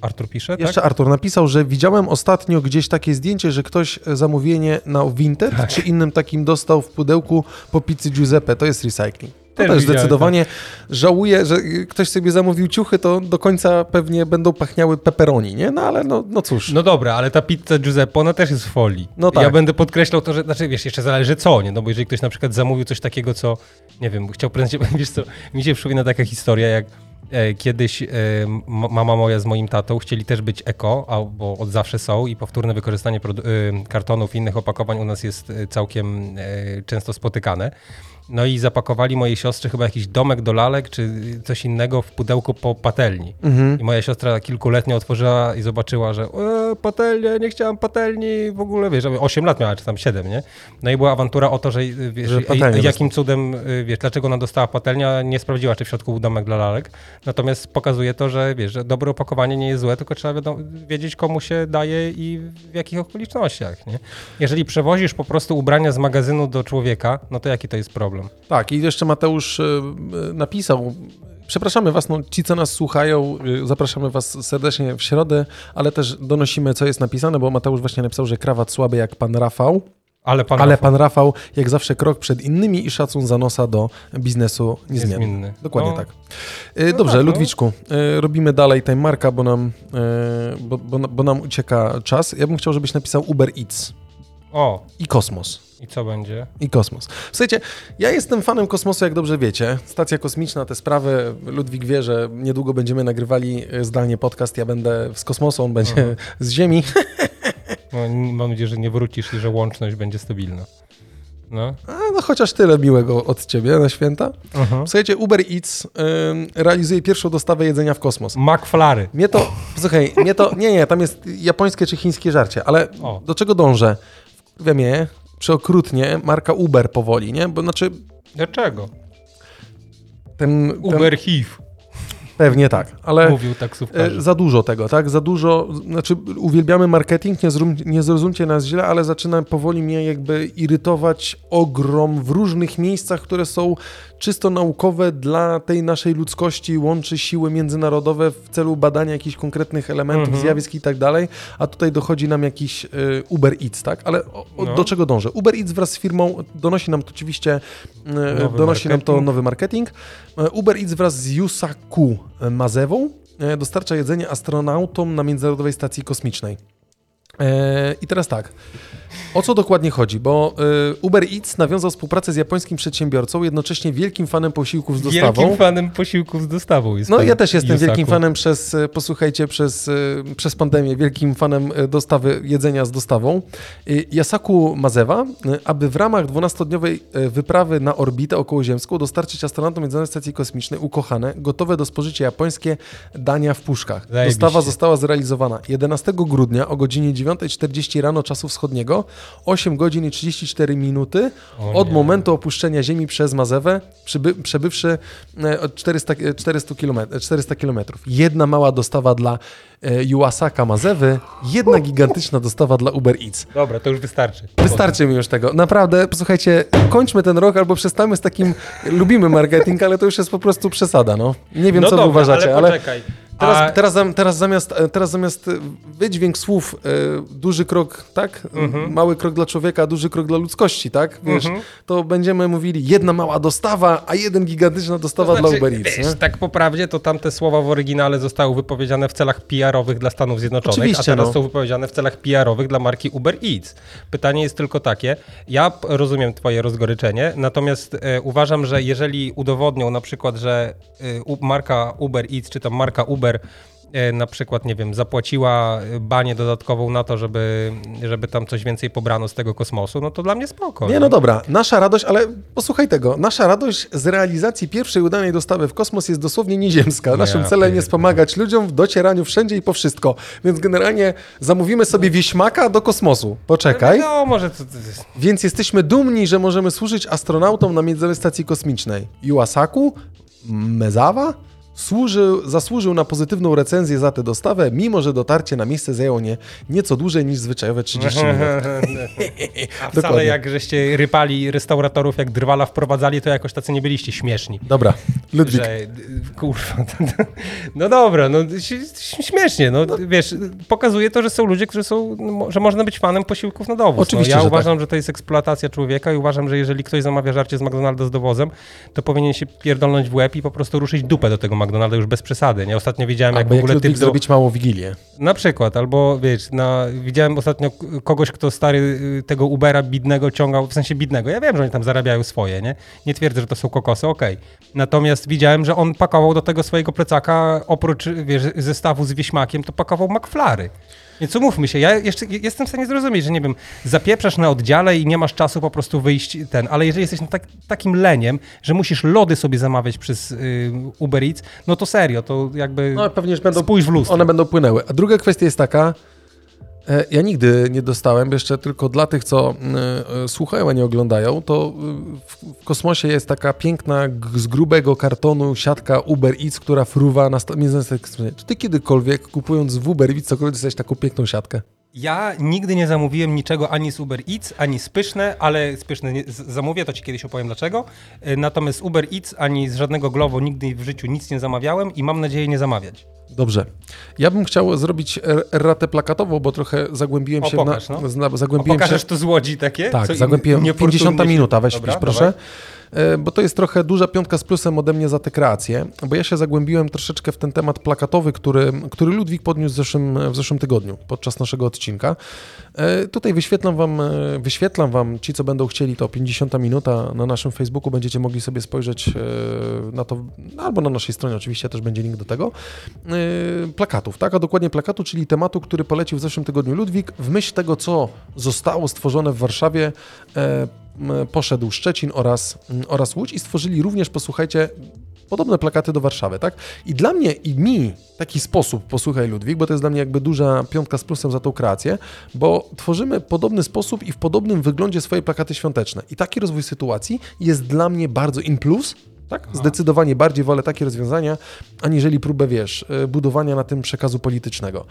Artur pisze, tak? Jeszcze Artur napisał, że widziałem ostatnio gdzieś takie zdjęcie, że ktoś zamówienie na Vinted Tak. czy innym takim dostał w pudełku po pizzy Giuseppe. To jest recycling. To Też też zdecydowanie żałuję, że ktoś sobie zamówił ciuchy, to do końca pewnie będą pachniały pepperoni, nie? No ale no, no cóż. No dobra, ale ta pizza Giuseppe, ona też jest w folii. No tak. Ja będę podkreślał to, że, znaczy wiesz, jeszcze zależy co, nie? No bo jeżeli ktoś na przykład zamówił coś takiego, co, nie wiem, chciał prezentować, (laughs) wiesz co, mi się przypomina taka historia, jak e, kiedyś e, mama moja z moim tatą chcieli też być eko, bo od zawsze są i powtórne wykorzystanie e, kartonów i innych opakowań u nas jest całkiem często spotykane. No i zapakowali mojej siostrze chyba jakiś domek do lalek, czy coś innego w pudełku po patelni. Mhm. I moja siostra kilkuletnie otworzyła i zobaczyła, że e, patelnia, nie chciałam patelni, w ogóle, wiesz, 8 lat miała, czy tam 7, nie? No i była awantura o to, że, wiesz, Że jakim cudem, y, wiesz, dlaczego ona dostała patelnia, nie sprawdziła, czy w środku był domek dla lalek. Natomiast pokazuje to, że, wiesz, że dobre opakowanie nie jest złe, tylko trzeba wiadomo, wiedzieć, komu się daje i w jakich okolicznościach, nie? Jeżeli przewozisz po prostu ubrania z magazynu do człowieka, no to jaki to jest problem? Tak, i jeszcze Mateusz y, y, napisał. Przepraszamy Was, no, ci co nas słuchają, y, zapraszamy Was serdecznie w środę, ale też donosimy, co jest napisane, bo Mateusz właśnie napisał, że krawat słaby jak pan Rafał, Ale pan ale Rafał pan Rafał jak zawsze krok przed innymi i szacun za nosa do biznesu niezmienny. niezmienny. Dokładnie No, tak. Dobrze, tak, no. Ludwiczku, y, robimy dalej time marka, bo nam, bo, bo, bo nam ucieka czas. Ja bym chciał, żebyś napisał Uber Eats O, i kosmos. I co będzie? I kosmos. Słuchajcie, ja jestem fanem kosmosu, jak dobrze wiecie. Stacja kosmiczna, te sprawy. Ludwik wie, że niedługo będziemy nagrywali e, zdalnie podcast. Ja będę z kosmosu, on będzie (laughs) z Ziemi. (laughs) No, mam nadzieję, że nie wrócisz i że łączność będzie stabilna. No. A, no chociaż tyle miłego od ciebie na święta. Słuchajcie, Uber Eats realizuje pierwszą dostawę jedzenia w kosmos. McFlary. Mnie to, słuchaj, mnie to, nie, nie, tam jest japońskie czy chińskie żarcie, ale O. do czego dążę? Wiem je, przeokrutnie, marka Uber powoli, nie? Bo znaczy Dlaczego? ten, ten Uber HIV. Pewnie tak, ale Mówił taksówkarz. E, Za dużo tego, tak? Za dużo, znaczy uwielbiamy marketing, nie, nie zrozumcie nas źle, ale zaczyna powoli mnie jakby irytować ogrom w różnych miejscach, które są czysto naukowe dla tej naszej ludzkości, łączy siły międzynarodowe w celu badania jakichś konkretnych elementów, Mhm. zjawisk i tak dalej, a tutaj dochodzi nam jakiś y, Uber Eats, tak? Ale o, No. do czego dążę? Uber Eats wraz z firmą donosi nam to oczywiście, y, Nowy donosi nam to marketing. nowy marketing. E, Uber Eats wraz z Yusaku Mazewą e, dostarcza jedzenie astronautom na Międzynarodowej Stacji Kosmicznej. E, I teraz tak. O co dokładnie chodzi? Bo e, Uber Eats nawiązał współpracę z japońskim przedsiębiorcą, jednocześnie wielkim fanem posiłków z dostawą. Wielkim fanem posiłków z dostawą jest No ja też jestem Yusaku. wielkim fanem przez, e, posłuchajcie, przez, e, przez pandemię, wielkim fanem dostawy jedzenia z dostawą. Yasaku Mazewa, aby w ramach 12-dniowej e, wyprawy na orbitę okołoziemską dostarczyć astronautom Międzynarodowej Stacji Kosmicznej ukochane, gotowe do spożycia japońskie dania w puszkach. Zajebiście. Dostawa została zrealizowana 11 grudnia o godzinie 9.40 rano czasu wschodniego Szybowskiego 8 godzin i 34 minuty od momentu opuszczenia Ziemi przez Mazewę, przyby, przebywszy e, od 400, e, 400, km, 400 kilometrów. Jedna mała dostawa dla e, Iwasaka Mazewy, jedna gigantyczna dostawa dla Uber Eats. Dobra, to już wystarczy. Wystarczy mi już tego. Naprawdę, posłuchajcie, kończmy ten rok albo przestańmy z takim... Lubimy marketing, ale to już jest po prostu przesada, no. Nie wiem, no co dobra, wy uważacie, ale ale... Teraz, A- teraz, teraz, zamiast, e, teraz zamiast e, wydźwięk słów e, duży krok, tak? Mhm. Mały krok dla człowieka, duży krok dla ludzkości, tak? Wiesz, Mhm. to będziemy mówili jedna mała dostawa, a jeden gigantyczna dostawa To znaczy, dla Uber Eats, wiesz, tak po prawdzie, to tamte słowa w oryginale zostały wypowiedziane w celach PR-owych dla Stanów Zjednoczonych, Oczywiście, a teraz no. są wypowiedziane w celach PR-owych dla marki Uber Eats. Pytanie jest tylko takie, ja rozumiem twoje rozgoryczenie, natomiast e, uważam, że jeżeli udowodnią na przykład, że e, marka Uber Eats, czy tam marka Uber e, na przykład, nie wiem, zapłaciła e, banię dodatkową na to, żeby, żeby tam coś więcej pobrano z tego kosmosu, no to dla mnie spoko. Nie, no dobra, nasza radość, ale posłuchaj tego, nasza radość z realizacji pierwszej udanej dostawy w kosmos jest dosłownie nieziemska. Naszym celem jest pomagać ludziom w docieraniu wszędzie i po wszystko. Więc generalnie zamówimy sobie wieśmaka do kosmosu. Poczekaj. No, może to. Więc jesteśmy dumni, że możemy służyć astronautom na Międzynarodowej Stacji Kosmicznej. Iwasaku, Mezawa, służył, zasłużył na pozytywną recenzję za tę dostawę, mimo że dotarcie na miejsce zajęło nie, nieco dłużej niż zwyczajowe 30 minut. (laughs) (laughs) A wcale jak żeście rypali restauratorów, jak drwala wprowadzali, to jakoś tacy nie byliście śmieszni. Dobra, Ludwik. Że, kurwa, (laughs) no dobra, no śmiesznie, no, wiesz, pokazuje to, że są ludzie, którzy są, no, że można być fanem posiłków na dowóz. Oczywiście, no, ja że uważam, że to jest eksploatacja człowieka i uważam, że jeżeli ktoś zamawia żarcie z McDonalda z dowozem, to powinien się pierdolnąć w łeb i po prostu ruszyć dupę do tego McDonalda już bez przesady. Nie? Ostatnio widziałem, jak Albo w ogóle typ do, zrobić małą wigilię. na przykład, albo wiesz, na, widziałem ostatnio kogoś, kto stary y, tego Ubera bidnego ciągał, w sensie bidnego. Ja wiem, że oni tam zarabiają swoje, nie? Nie twierdzę, że to są kokosy, okej. Natomiast widziałem, że on pakował do tego swojego plecaka, oprócz wiesz, zestawu z wieśmakiem, to pakował McFlary. Więc umówmy się, ja jeszcze jestem w stanie zrozumieć, że nie wiem, zapieprzasz na oddziale i nie masz czasu po prostu wyjść ten, ale jeżeli jesteś tak, takim leniem, że musisz lody sobie zamawiać przez y, Uber Eats, no to serio, to jakby No pewnie że będą, spójrz w lustro. one będą płynęły. A druga kwestia jest taka, ja nigdy nie dostałem, jeszcze tylko dla tych, co e, e, słuchają, a nie oglądają, to e, w, kosmosie jest taka piękna, z grubego kartonu siatka Uber Eats, która fruwa na Czy ty kiedykolwiek, kupując w Uber Eats, cokolwiek dostałeś taką piękną siatkę? Ja nigdy nie zamówiłem niczego ani z Uber Eats, ani z Pyszne, ale z Pyszne nie, z, zamówię, to ci kiedyś opowiem dlaczego. Y, Natomiast Uber Eats ani z żadnego Glovo nigdy w życiu nic nie zamawiałem i mam nadzieję nie zamawiać. Dobrze. Ja bym chciał zrobić er- erratę plakatową, bo trochę zagłębiłem O, się pokaż, na, no. zna, A zagłębiłem się pokażesz to z Łodzi takie? Tak, zagłębiłem. niefortunnie 50 się- minuta, weź Dobra, wpisz, proszę. E, Bo to jest trochę duża piątka z plusem ode mnie za tę kreację, bo ja się zagłębiłem troszeczkę w ten temat plakatowy, który, który Ludwik podniósł w zeszłym, w zeszłym tygodniu, podczas naszego odcinka. E, Tutaj wyświetlam wam, e, wyświetlam wam, ci co będą chcieli, to 50 minuta na naszym Facebooku, będziecie mogli sobie spojrzeć na to, albo na naszej stronie oczywiście też będzie link do tego, plakatów, tak, a dokładnie plakatu, czyli tematu, który polecił w zeszłym tygodniu Ludwik, w myśl tego, co zostało stworzone w Warszawie, poszedł Szczecin oraz, oraz Łódź i stworzyli również, posłuchajcie, podobne plakaty do Warszawy, tak? I dla mnie i mi taki sposób, posłuchaj Ludwik, bo to jest dla mnie jakby duża piątka z plusem za tą kreację, bo tworzymy podobny sposób i w podobnym wyglądzie swoje plakaty świąteczne. I taki rozwój sytuacji jest dla mnie bardzo in plus, tak? Zdecydowanie bardziej wolę takie rozwiązania, aniżeli próbę, wiesz, y, budowania na tym przekazu politycznego.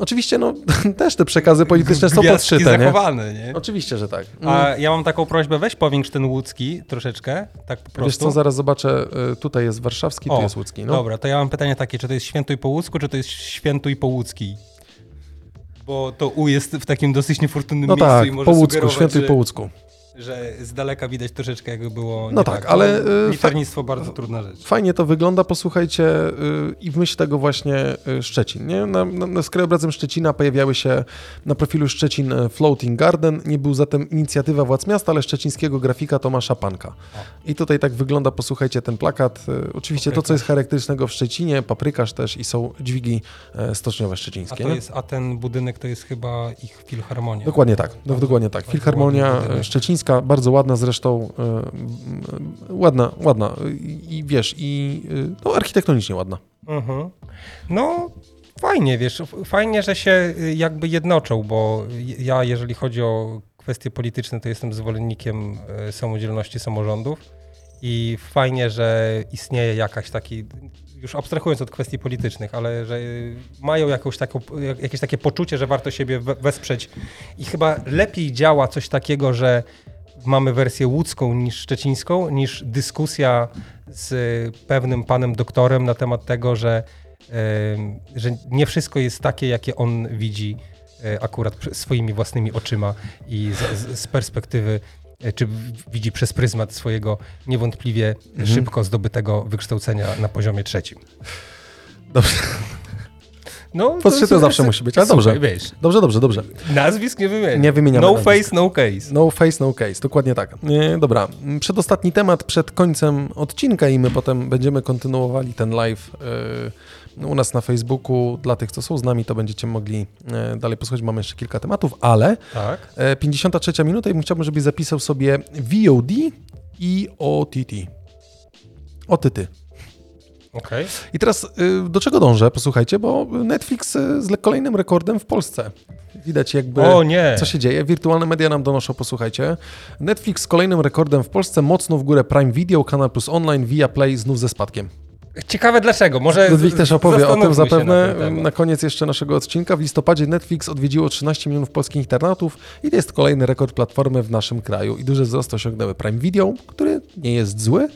Oczywiście, no, (laughs) też te przekazy polityczne są podszyte, nie? zachowane, nie? Oczywiście, że tak. A ja mam taką prośbę, weź powiększ ten łódzki troszeczkę, tak po prostu. Wiesz co, zaraz zobaczę, y, tutaj jest warszawski, tu O, jest łódzki. No. Dobra, to ja mam pytanie takie, czy to jest świętuj po łódzku, czy to jest świętuj po łódzki? Bo to U jest w takim dosyć niefortunnym no miejscu tak, i może po łódzku, świętuj że, po łódzku. Że z daleka widać troszeczkę jakby było No nie tak, ale, Bo y, Liternictwo bardzo trudna rzecz. Fajnie to wygląda, posłuchajcie, y, i w myśl tego właśnie y, Szczecin. Nie? Na, na, z krajobrazem Szczecina pojawiały się na profilu Szczecin Floating Garden. Nie był zatem inicjatywa władz miasta, ale szczecińskiego grafika Tomasza Panka. I tutaj tak wygląda, posłuchajcie, ten plakat. Oczywiście to, co jest charakterystycznego w Szczecinie, paprykarz też i są dźwigi e, stoczniowe A szczecińskie. to nie? jest, a ten budynek to jest chyba ich filharmonia. Dokładnie tak, no, dokładnie tak. Filharmonia ładny e, bardzo ładna zresztą, e, ładna, ładna i, wiesz, i e, no, architektonicznie ładna. Mhm. No, fajnie, wiesz, fajnie, że się y, jakby jednoczą, bo ja, jeżeli chodzi o kwestie polityczne, to jestem zwolennikiem e, samodzielności samorządów i fajnie, że istnieje jakaś taki, już abstrahując od kwestii politycznych, ale że mają jakąś taką, jak- jakieś takie poczucie, że warto siebie we- wesprzeć i chyba lepiej działa coś takiego, że mamy wersję łódzką niż szczecińską, niż dyskusja z pewnym panem doktorem na temat tego, że, że nie wszystko jest takie, jakie on widzi e, akurat swoimi własnymi oczyma i z, z, perspektywy, e, czy widzi przez pryzmat swojego niewątpliwie szybko zdobytego wykształcenia na poziomie trzecim. Dobrze, No, Podszczyt to zawsze musi być, ale Słuchaj, dobrze. Wiesz, dobrze, dobrze, dobrze. nazwisk nie wymienię. Nie wymieniamy No nazwisk. face, no case. No face, no case, dokładnie tak. E, dobra, przedostatni temat przed końcem odcinka i my potem będziemy kontynuowali ten live e, u nas na Facebooku. Dla tych, co są z nami, to będziecie mogli e, dalej posłuchać. Mamy jeszcze kilka tematów, ale Tak. e, 53 minuta i bym chciałbym, żebyś zapisał sobie VOD i OTT. OTT. Okej. I teraz y, do czego dążę? Posłuchajcie, bo Netflix y, z le- kolejnym rekordem w Polsce. Widać jakby O nie. co się dzieje. Wirtualne media nam donoszą, posłuchajcie. Netflix z kolejnym rekordem w Polsce, mocno w górę Prime Video, Kanal Plus Online, Via Play znów ze spadkiem. Ciekawe dlaczego. Może Ludwik też opowie o tym zapewne na ten na koniec jeszcze naszego odcinka. W listopadzie Netflix odwiedziło 13 milionów polskich internautów i to jest kolejny rekord platformy w naszym kraju. I duży wzrost osiągnęły Prime Video, który nie jest zły,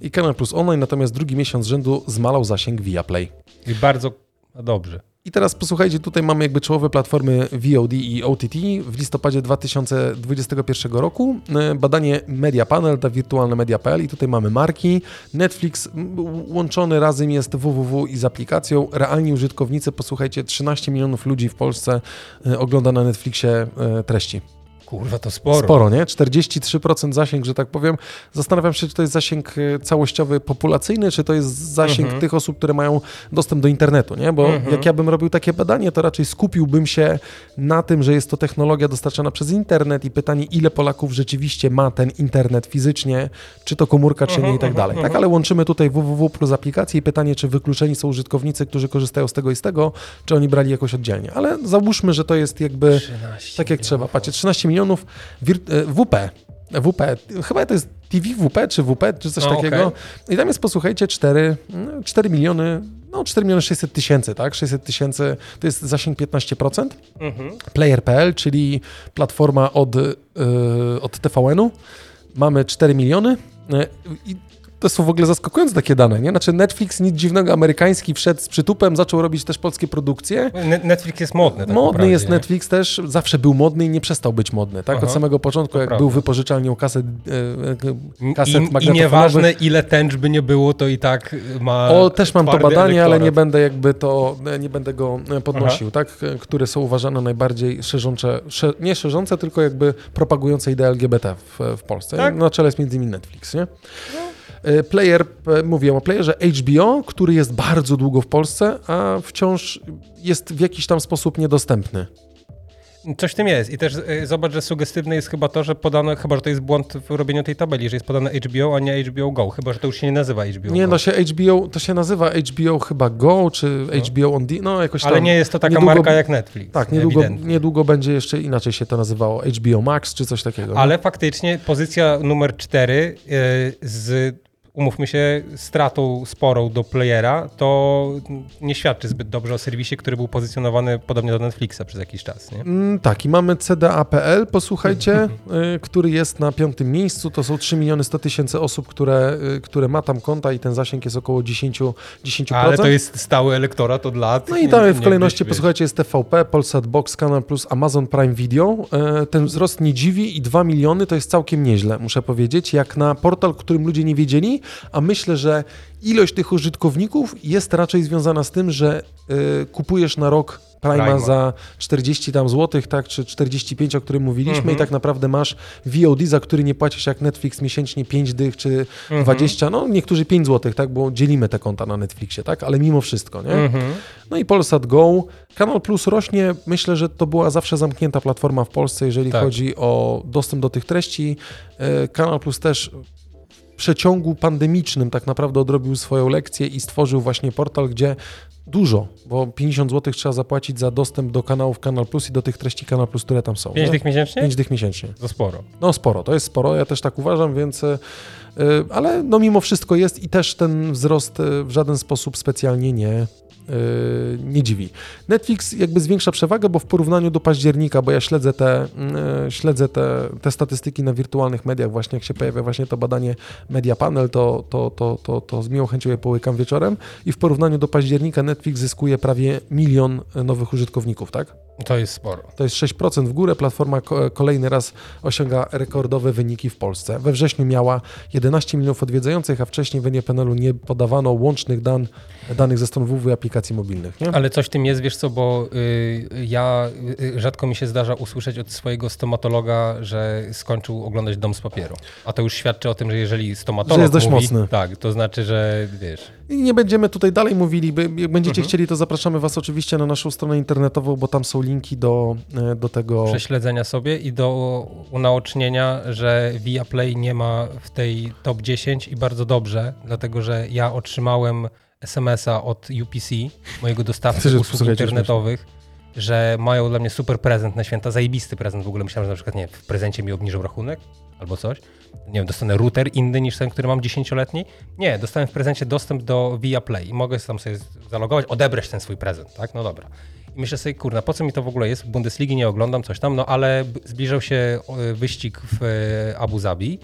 i Kanal Plus Online, natomiast drugi miesiąc rzędu zmalał zasięg Via Play. I bardzo dobrze. I teraz posłuchajcie, tutaj mamy jakby czołowe platformy VOD i OTT. W listopadzie 2021 roku e, badanie Media Panel dla wirtualnemedia.pl i tutaj mamy marki. Netflix łączony razem jest www i z aplikacją. Realni użytkownicy, posłuchajcie, 13 milionów ludzi w Polsce e, ogląda na Netflixie e, treści. Kurwa, to sporo. Sporo, nie? 43% zasięg, że tak powiem. Zastanawiam się, czy to jest zasięg e, całościowy populacyjny, czy to jest zasięg Mhm. tych osób, które mają dostęp do internetu, nie? Bo Mhm. jak ja bym robił takie badanie, to raczej skupiłbym się na tym, że jest to technologia dostarczana przez internet i pytanie, ile Polaków rzeczywiście ma ten internet fizycznie, czy to komórka, czy nie i tak dalej. Tak, ale łączymy tutaj www plus aplikację i pytanie, czy wykluczeni są użytkownicy, którzy korzystają z tego i z tego, czy oni brali jakoś oddzielnie. Ale załóżmy, że to jest jakby... 13 Tak jak milionów. trzeba. Patrzcie, 13 milionów wir- e, WP. WP, chyba to jest TV WP czy WP, czy coś No, takiego. okej. I tam jest, posłuchajcie, 4, no, 4 miliony, no 4 miliony 600 tysięcy, tak? 600 tysięcy to jest zasięg 15%. Mhm. Player.pl, czyli platforma od, yy, od TVN-u. Mamy 4 miliony. Yy, I to są w ogóle zaskakujące takie dane, nie? Znaczy Netflix, nic dziwnego, amerykański wszedł z przytupem, zaczął robić też polskie produkcje. Ne- Netflix jest modny. Tak Modny naprawdę, jest nie? Netflix też, zawsze był modny i nie przestał być modny, tak? Od Aha, samego początku, jak prawda. był wypożyczalnią kaset, e, kaset I, I nieważne ile tęcz by nie było, to i tak ma. O, też mam to badanie, ale nie elektorat. będę jakby to, nie będę go e, podnosił, tak? E, Które są uważane najbardziej szerzące, sze, nie szerzące, tylko jakby propagujące ideę LGBT w, w Polsce. Tak. Na czele jest między innymi Netflix, nie? E, Player, e, mówiłem o playerze HBO, który jest bardzo długo w Polsce, a wciąż jest w jakiś tam sposób niedostępny. Coś w tym jest. I też y, zobacz, że sugestywne jest chyba to, że podano, chyba że to jest błąd w robieniu tej tabeli, że jest podane HBO, a nie HBO Go. Chyba, że to już się nie nazywa HBO Nie, Go. no się HBO, to się nazywa HBO chyba Go, czy HBO on D, no jakoś tam. Ale nie jest to taka niedługo- marka jak Netflix. Tak, niedługo, ewidentnie. niedługo będzie jeszcze inaczej się to nazywało, HBO Max, czy coś takiego. Ale faktycznie pozycja numer 4 z, umówmy się, stratą sporą do playera, to nie świadczy zbyt dobrze o serwisie, który był pozycjonowany podobnie do Netflixa przez jakiś czas. Nie? Mm, tak, i mamy CDA.pl, posłuchajcie, y, który jest na piątym miejscu. To są 3 miliony 100 tysięcy osób, które, y, które ma tam konta i ten zasięg jest około 10%. 10%. Ale to jest stały elektorat od lat. No i tam w kolejności, wiesz, posłuchajcie, jest TVP, Polsat Box, Kanal Plus, Amazon Prime Video. E, Ten wzrost nie dziwi i 2 miliony to jest całkiem nieźle, muszę powiedzieć, jak na portal, którym ludzie nie wiedzieli, a myślę, że ilość tych użytkowników jest raczej związana z tym, że e, kupujesz na rok Prima Prima. za 40 tam złotych, tak, czy 45, o którym mówiliśmy Mhm. i tak naprawdę masz VOD, za który nie płacisz jak Netflix miesięcznie 5 dych, czy Mhm. 20, no niektórzy 5 złotych, tak, bo dzielimy te konta na Netflixie, tak, ale mimo wszystko, nie? Mhm. No i Polsat Go. Kanal Plus rośnie. Myślę, że to była zawsze zamknięta platforma w Polsce, jeżeli Tak. chodzi o dostęp do tych treści. E, Kanal Plus też przeciągu pandemicznym tak naprawdę odrobił swoją lekcję i stworzył właśnie portal, gdzie dużo, bo 50 zł trzeba zapłacić za dostęp do kanałów Kanal Plus i do tych treści Kanal Plus, które tam są. 5 nie? tych miesięcznie? 5 dych miesięcznie. To sporo. No sporo, to jest sporo, ja też tak uważam, więc y, ale no mimo wszystko jest i też ten wzrost y, w żaden sposób specjalnie nie y, nie dziwi. Netflix jakby zwiększa przewagę, bo w porównaniu do października, bo ja śledzę te, y, śledzę te, te statystyki na wirtualnych mediach, właśnie jak się pojawia właśnie to badanie Media Panel, to, to, to, to, to z miłą chęcią je połykam wieczorem i w porównaniu do października Netflix zyskuje prawie milion nowych użytkowników, tak? To jest sporo. To jest 6% w górę. Platforma ko- kolejny raz osiąga rekordowe wyniki w Polsce. We wrześniu miała 11 milionów odwiedzających, a wcześniej w NPNL-u nie podawano łącznych dan, danych ze stron www i aplikacji mobilnych. Nie? Ale coś w tym jest, wiesz co, bo y, ja y, rzadko mi się zdarza usłyszeć od swojego stomatologa, że skończył oglądać Dom z papieru. A to już świadczy o tym, że jeżeli stomatolog Że jest dość mówi, mocny. tak, to znaczy, że wiesz, I nie będziemy tutaj dalej mówili. Jak będziecie Mhm. chcieli, to zapraszamy Was oczywiście na naszą stronę internetową, bo tam są linki do, e, do tego. prześledzenia sobie i do unaocznienia, że Viaplay nie ma w tej top 10 i bardzo dobrze, dlatego że ja otrzymałem SMS-a od UPC, mojego dostawcy usług internetowych, że mają dla mnie super prezent na święta, zajebisty prezent w ogóle. Myślałem, że na przykład, nie wiem, w prezencie mi obniżą rachunek albo coś. Nie wiem, dostanę router inny niż ten, który mam 10-letni. Nie, dostałem w prezencie dostęp do Viaplay i mogę tam sobie zalogować, odebrać ten swój prezent, tak? No dobra. Myślę sobie, kurna, po co mi to w ogóle jest? Bundesligi nie oglądam, coś tam, no ale zbliżał się wyścig w e, Abu Zabi,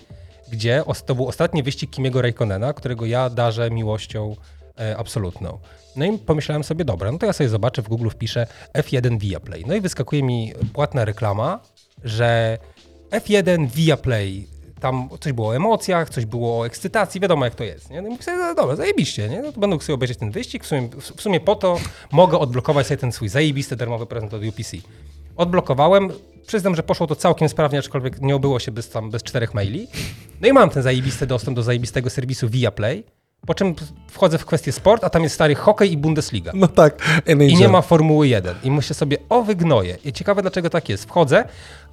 gdzie to był ostatni wyścig Kimiego Raikkonena, którego ja darzę miłością e, absolutną. No i pomyślałem sobie, dobra, no to ja sobie zobaczę, w Google wpiszę F1 Viaplay. No i wyskakuje mi płatna reklama, że F1 Viaplay, tam coś było o emocjach, coś było o ekscytacji, wiadomo jak to jest. Nie? No i mówię sobie, no dobra, zajebiście, nie? No to będę sobie obejrzeć ten wyścig, w sumie, w sumie po to mogę odblokować sobie ten swój zajebisty darmowy prezent od UPC. Odblokowałem, przyznam, że poszło to całkiem sprawnie, aczkolwiek nie obyło się bez, tam, bez czterech maili. No i mam ten zajebisty dostęp do zajebistego serwisu Viaplay, po czym wchodzę w kwestię sport, a tam jest stary hokej i Bundesliga. No tak, NHL. I nie ma Formuły 1. I myślę sobie, o wygnoję. I ciekawe dlaczego tak jest. Wchodzę,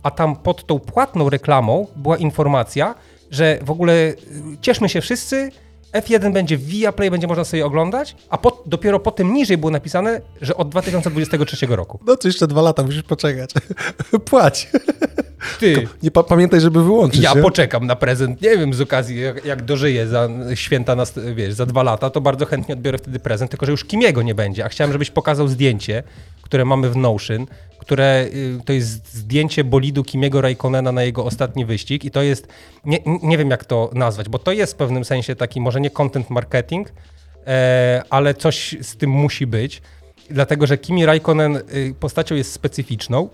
a tam pod tą płatną reklamą była informacja, że w ogóle y, cieszmy się wszyscy, F1 będzie w Viaplay, będzie można sobie oglądać, a po, dopiero potem niżej było napisane, że od 2023 roku. No to jeszcze dwa lata, musisz poczekać. (laughs) Płać. Ty, Nie pa- pamiętaj, żeby wyłączyć. ja nie? poczekam na prezent, nie wiem, z okazji, jak, jak dożyję za święta, na, wiesz, za dwa lata, to bardzo chętnie odbiorę wtedy prezent, tylko że już Kimiego nie będzie, a chciałem, żebyś pokazał zdjęcie, które mamy w Notion, które y, to jest zdjęcie bolidu Kimiego Raikkonena na jego ostatni wyścig i to jest, nie, nie wiem jak to nazwać, bo to jest w pewnym sensie taki, może nie content marketing, e, ale coś z tym musi być, dlatego że Kimi Raikkonen y, postacią jest specyficzną,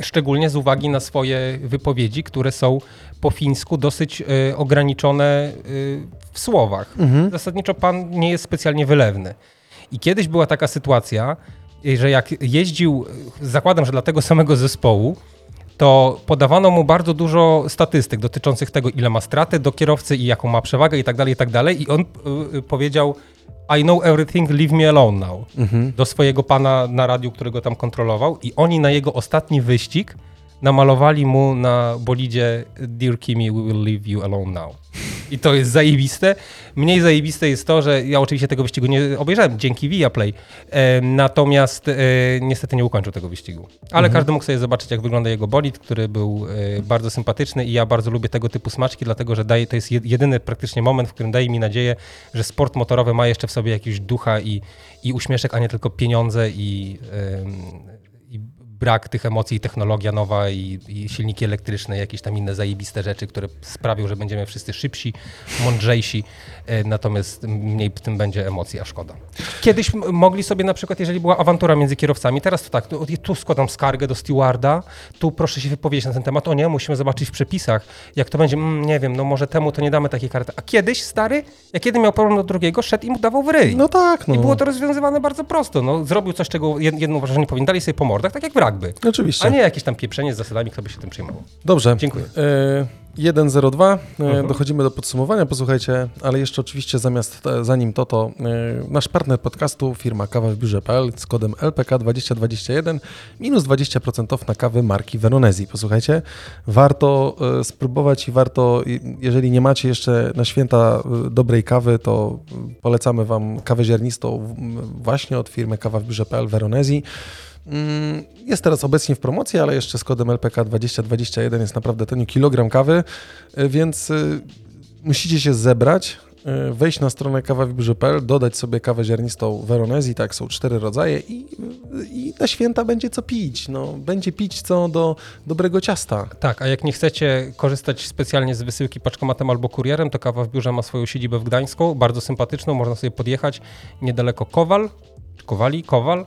szczególnie z uwagi na swoje wypowiedzi, które są po fińsku dosyć y, ograniczone y, w słowach. Zasadniczo pan nie jest specjalnie wylewny. I kiedyś była taka sytuacja, że jak jeździł, zakładam, że dla tego samego zespołu, to podawano mu bardzo dużo statystyk dotyczących tego, ile ma straty do kierowcy i jaką ma przewagę i tak dalej, i tak dalej. I on y, y, powiedział I know everything, leave me alone now. Do swojego pana na radiu, którego tam kontrolował. I oni na jego ostatni wyścig namalowali mu na bolidzie Dear Kimi, we will leave you alone now. I to jest zajebiste. Mniej zajebiste jest to, że ja oczywiście tego wyścigu nie obejrzałem dzięki Viaplay, e, natomiast e, niestety nie ukończył tego wyścigu. Ale każdy mógł sobie zobaczyć, jak wygląda jego bolid, który był e, bardzo sympatyczny i ja bardzo lubię tego typu smaczki, dlatego że daje, to jest jed- jedyny praktycznie moment, w którym daje mi nadzieję, że sport motorowy ma jeszcze w sobie jakiś ducha i, i uśmieszek, a nie tylko pieniądze i brak tych emocji, i technologia nowa i, i silniki elektryczne, jakieś tam inne zajebiste rzeczy, które sprawią, że będziemy wszyscy szybsi, mądrzejsi, e, natomiast mniej w tym będzie emocji, a szkoda. Kiedyś mogli sobie na przykład, jeżeli była awantura między kierowcami, teraz to tak, tu, tu składam skargę do stewarda, tu proszę się wypowiedzieć na ten temat, o nie, musimy zobaczyć w przepisach, jak to będzie, mm, nie wiem, no może temu to nie damy takiej karty. A kiedyś, stary, jak jeden miał problem do drugiego, szedł i mu dawał w ryj. No tak, no. I było to rozwiązywane bardzo prosto. No, zrobił coś, czego jed- jedno uważa, że nie powinien. Dali sobie po mordach, tak jak w rugby. Oczywiście. A nie jakieś tam pieprzenie z zasadami, kto by się tym przejmował. Dobrze. Dziękuję. E, 1.02, e, Mhm. dochodzimy do podsumowania, posłuchajcie, ale jeszcze oczywiście zamiast, e, zanim to, to e, nasz partner podcastu, firma kawa w biurze.pl z kodem LPK2021 minus 20% off na kawy marki Veronesi. Posłuchajcie, warto spróbować i warto, jeżeli nie macie jeszcze na święta dobrej kawy, to polecamy Wam kawę ziarnistą właśnie od firmy kawa w biurze.pl Veronesi. Mm, Jest teraz obecnie w promocji, ale jeszcze z kodem LPK 2021 jest naprawdę tani kilogram kawy, y, więc y, musicie się zebrać, y, wejść na stronę kawawibrze.pl, dodać sobie kawę ziarnistą Veronesi, tak, są cztery rodzaje i, i na święta będzie co pić. No, będzie pić co do dobrego ciasta. Tak, a jak nie chcecie korzystać specjalnie z wysyłki paczkomatem albo kurierem, to kawa w biurze ma swoją siedzibę w Gdańsku, bardzo sympatyczną, można sobie podjechać niedaleko Kowal, Kowali, Kowal e,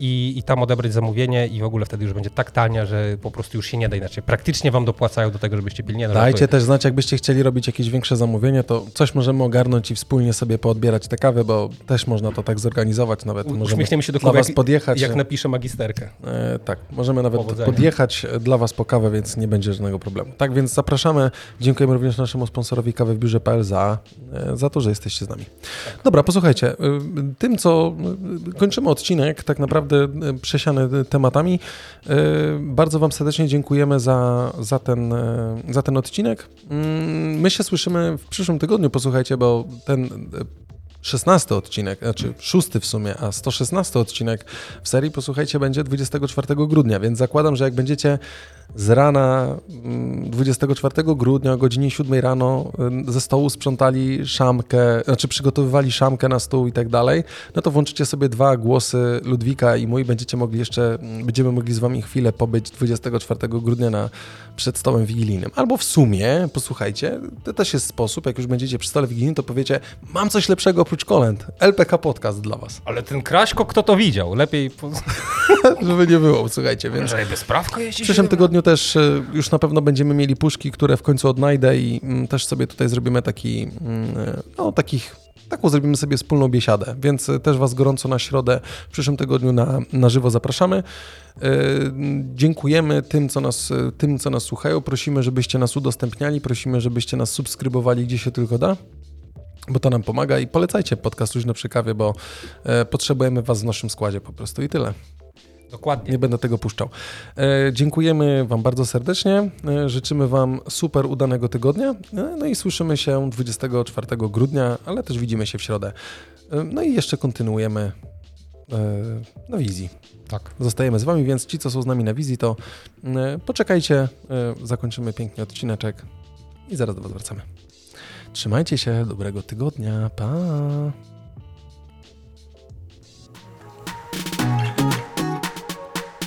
i, i tam odebrać zamówienie i w ogóle wtedy już będzie tak tania, że po prostu już się nie da inaczej. Praktycznie wam dopłacają do tego, żebyście pili. Nie, no, Dajcie też znać, jakbyście chcieli robić jakieś większe zamówienie, to coś możemy ogarnąć i wspólnie sobie poodbierać te kawy, bo też można to tak zorganizować nawet. U- Możemy Uśmiechniemy się do Kuby, was jak, podjechać. jak napiszę magisterkę. E, tak, możemy nawet Powodzenia. podjechać dla Was po kawę, więc nie będzie żadnego problemu. Tak więc zapraszamy. Dziękujemy również naszemu sponsorowi kawy w biurze.pl za, e, za to, że jesteście z nami. Dobra, posłuchajcie. e, Tym, co e, kończymy odcinek, tak naprawdę e, przesiany tematami. E, Bardzo Wam serdecznie dziękujemy za, za, ten, e, za ten odcinek. Mm, My się słyszymy w przyszłym tygodniu, posłuchajcie, bo ten 16 odcinek, znaczy szósty w sumie, a 116 odcinek w serii, posłuchajcie, będzie 24 grudnia, więc zakładam, że jak będziecie z rana mm, 24 grudnia o godzinie 7 rano y, ze stołu sprzątali szamkę, znaczy przygotowywali szamkę na stół i tak dalej, no to włączycie sobie dwa głosy Ludwika i mój, będziecie mogli jeszcze, mm, będziemy mogli z wami chwilę pobyć 24 grudnia na, przed stołem wigilijnym. Albo w sumie, posłuchajcie, to też jest sposób, jak już będziecie przy stole wigilijnym, to powiecie, mam coś lepszego oprócz kolęd, LPK Podcast dla was. Ale ten Kraśko, kto to widział? Lepiej, po... (laughs) Żeby nie było, słuchajcie, więc... żeby sprawka W jeździć. przyszłym tygodniu też e, już na pewno będziemy mieli puszki, które w końcu odnajdę i mm, też sobie tutaj zrobimy taki, mm, e, no takich, taką zrobimy sobie wspólną biesiadę, więc e, też Was gorąco na środę w przyszłym tygodniu na, na żywo zapraszamy. Dziękujemy tym co, nas, tym, co nas słuchają. Prosimy, żebyście nas udostępniali, prosimy, żebyście nas subskrybowali, gdzie się tylko da. Bo to nam pomaga i polecajcie podcast Luźno przy kawie, bo e, potrzebujemy Was w naszym składzie po prostu i tyle. Dokładnie. Nie będę tego puszczał. E, dziękujemy Wam bardzo serdecznie. E, życzymy Wam super udanego tygodnia. E, no i słyszymy się 24 grudnia, ale też widzimy się w środę. E, no i jeszcze kontynuujemy e, na wizji. Tak. Zostajemy z Wami, więc ci, co są z nami na wizji, to poczekajcie. Zakończymy pięknie odcineczek i zaraz do Was wracamy. Trzymajcie się, dobrego tygodnia. Pa!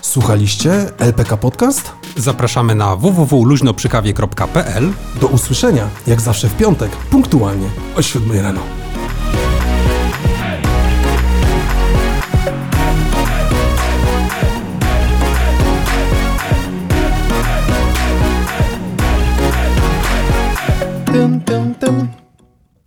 Słuchaliście LPK Podcast? Zapraszamy na www.luźnoprzykawie.pl Do usłyszenia, jak zawsze w piątek, punktualnie o 7 rano.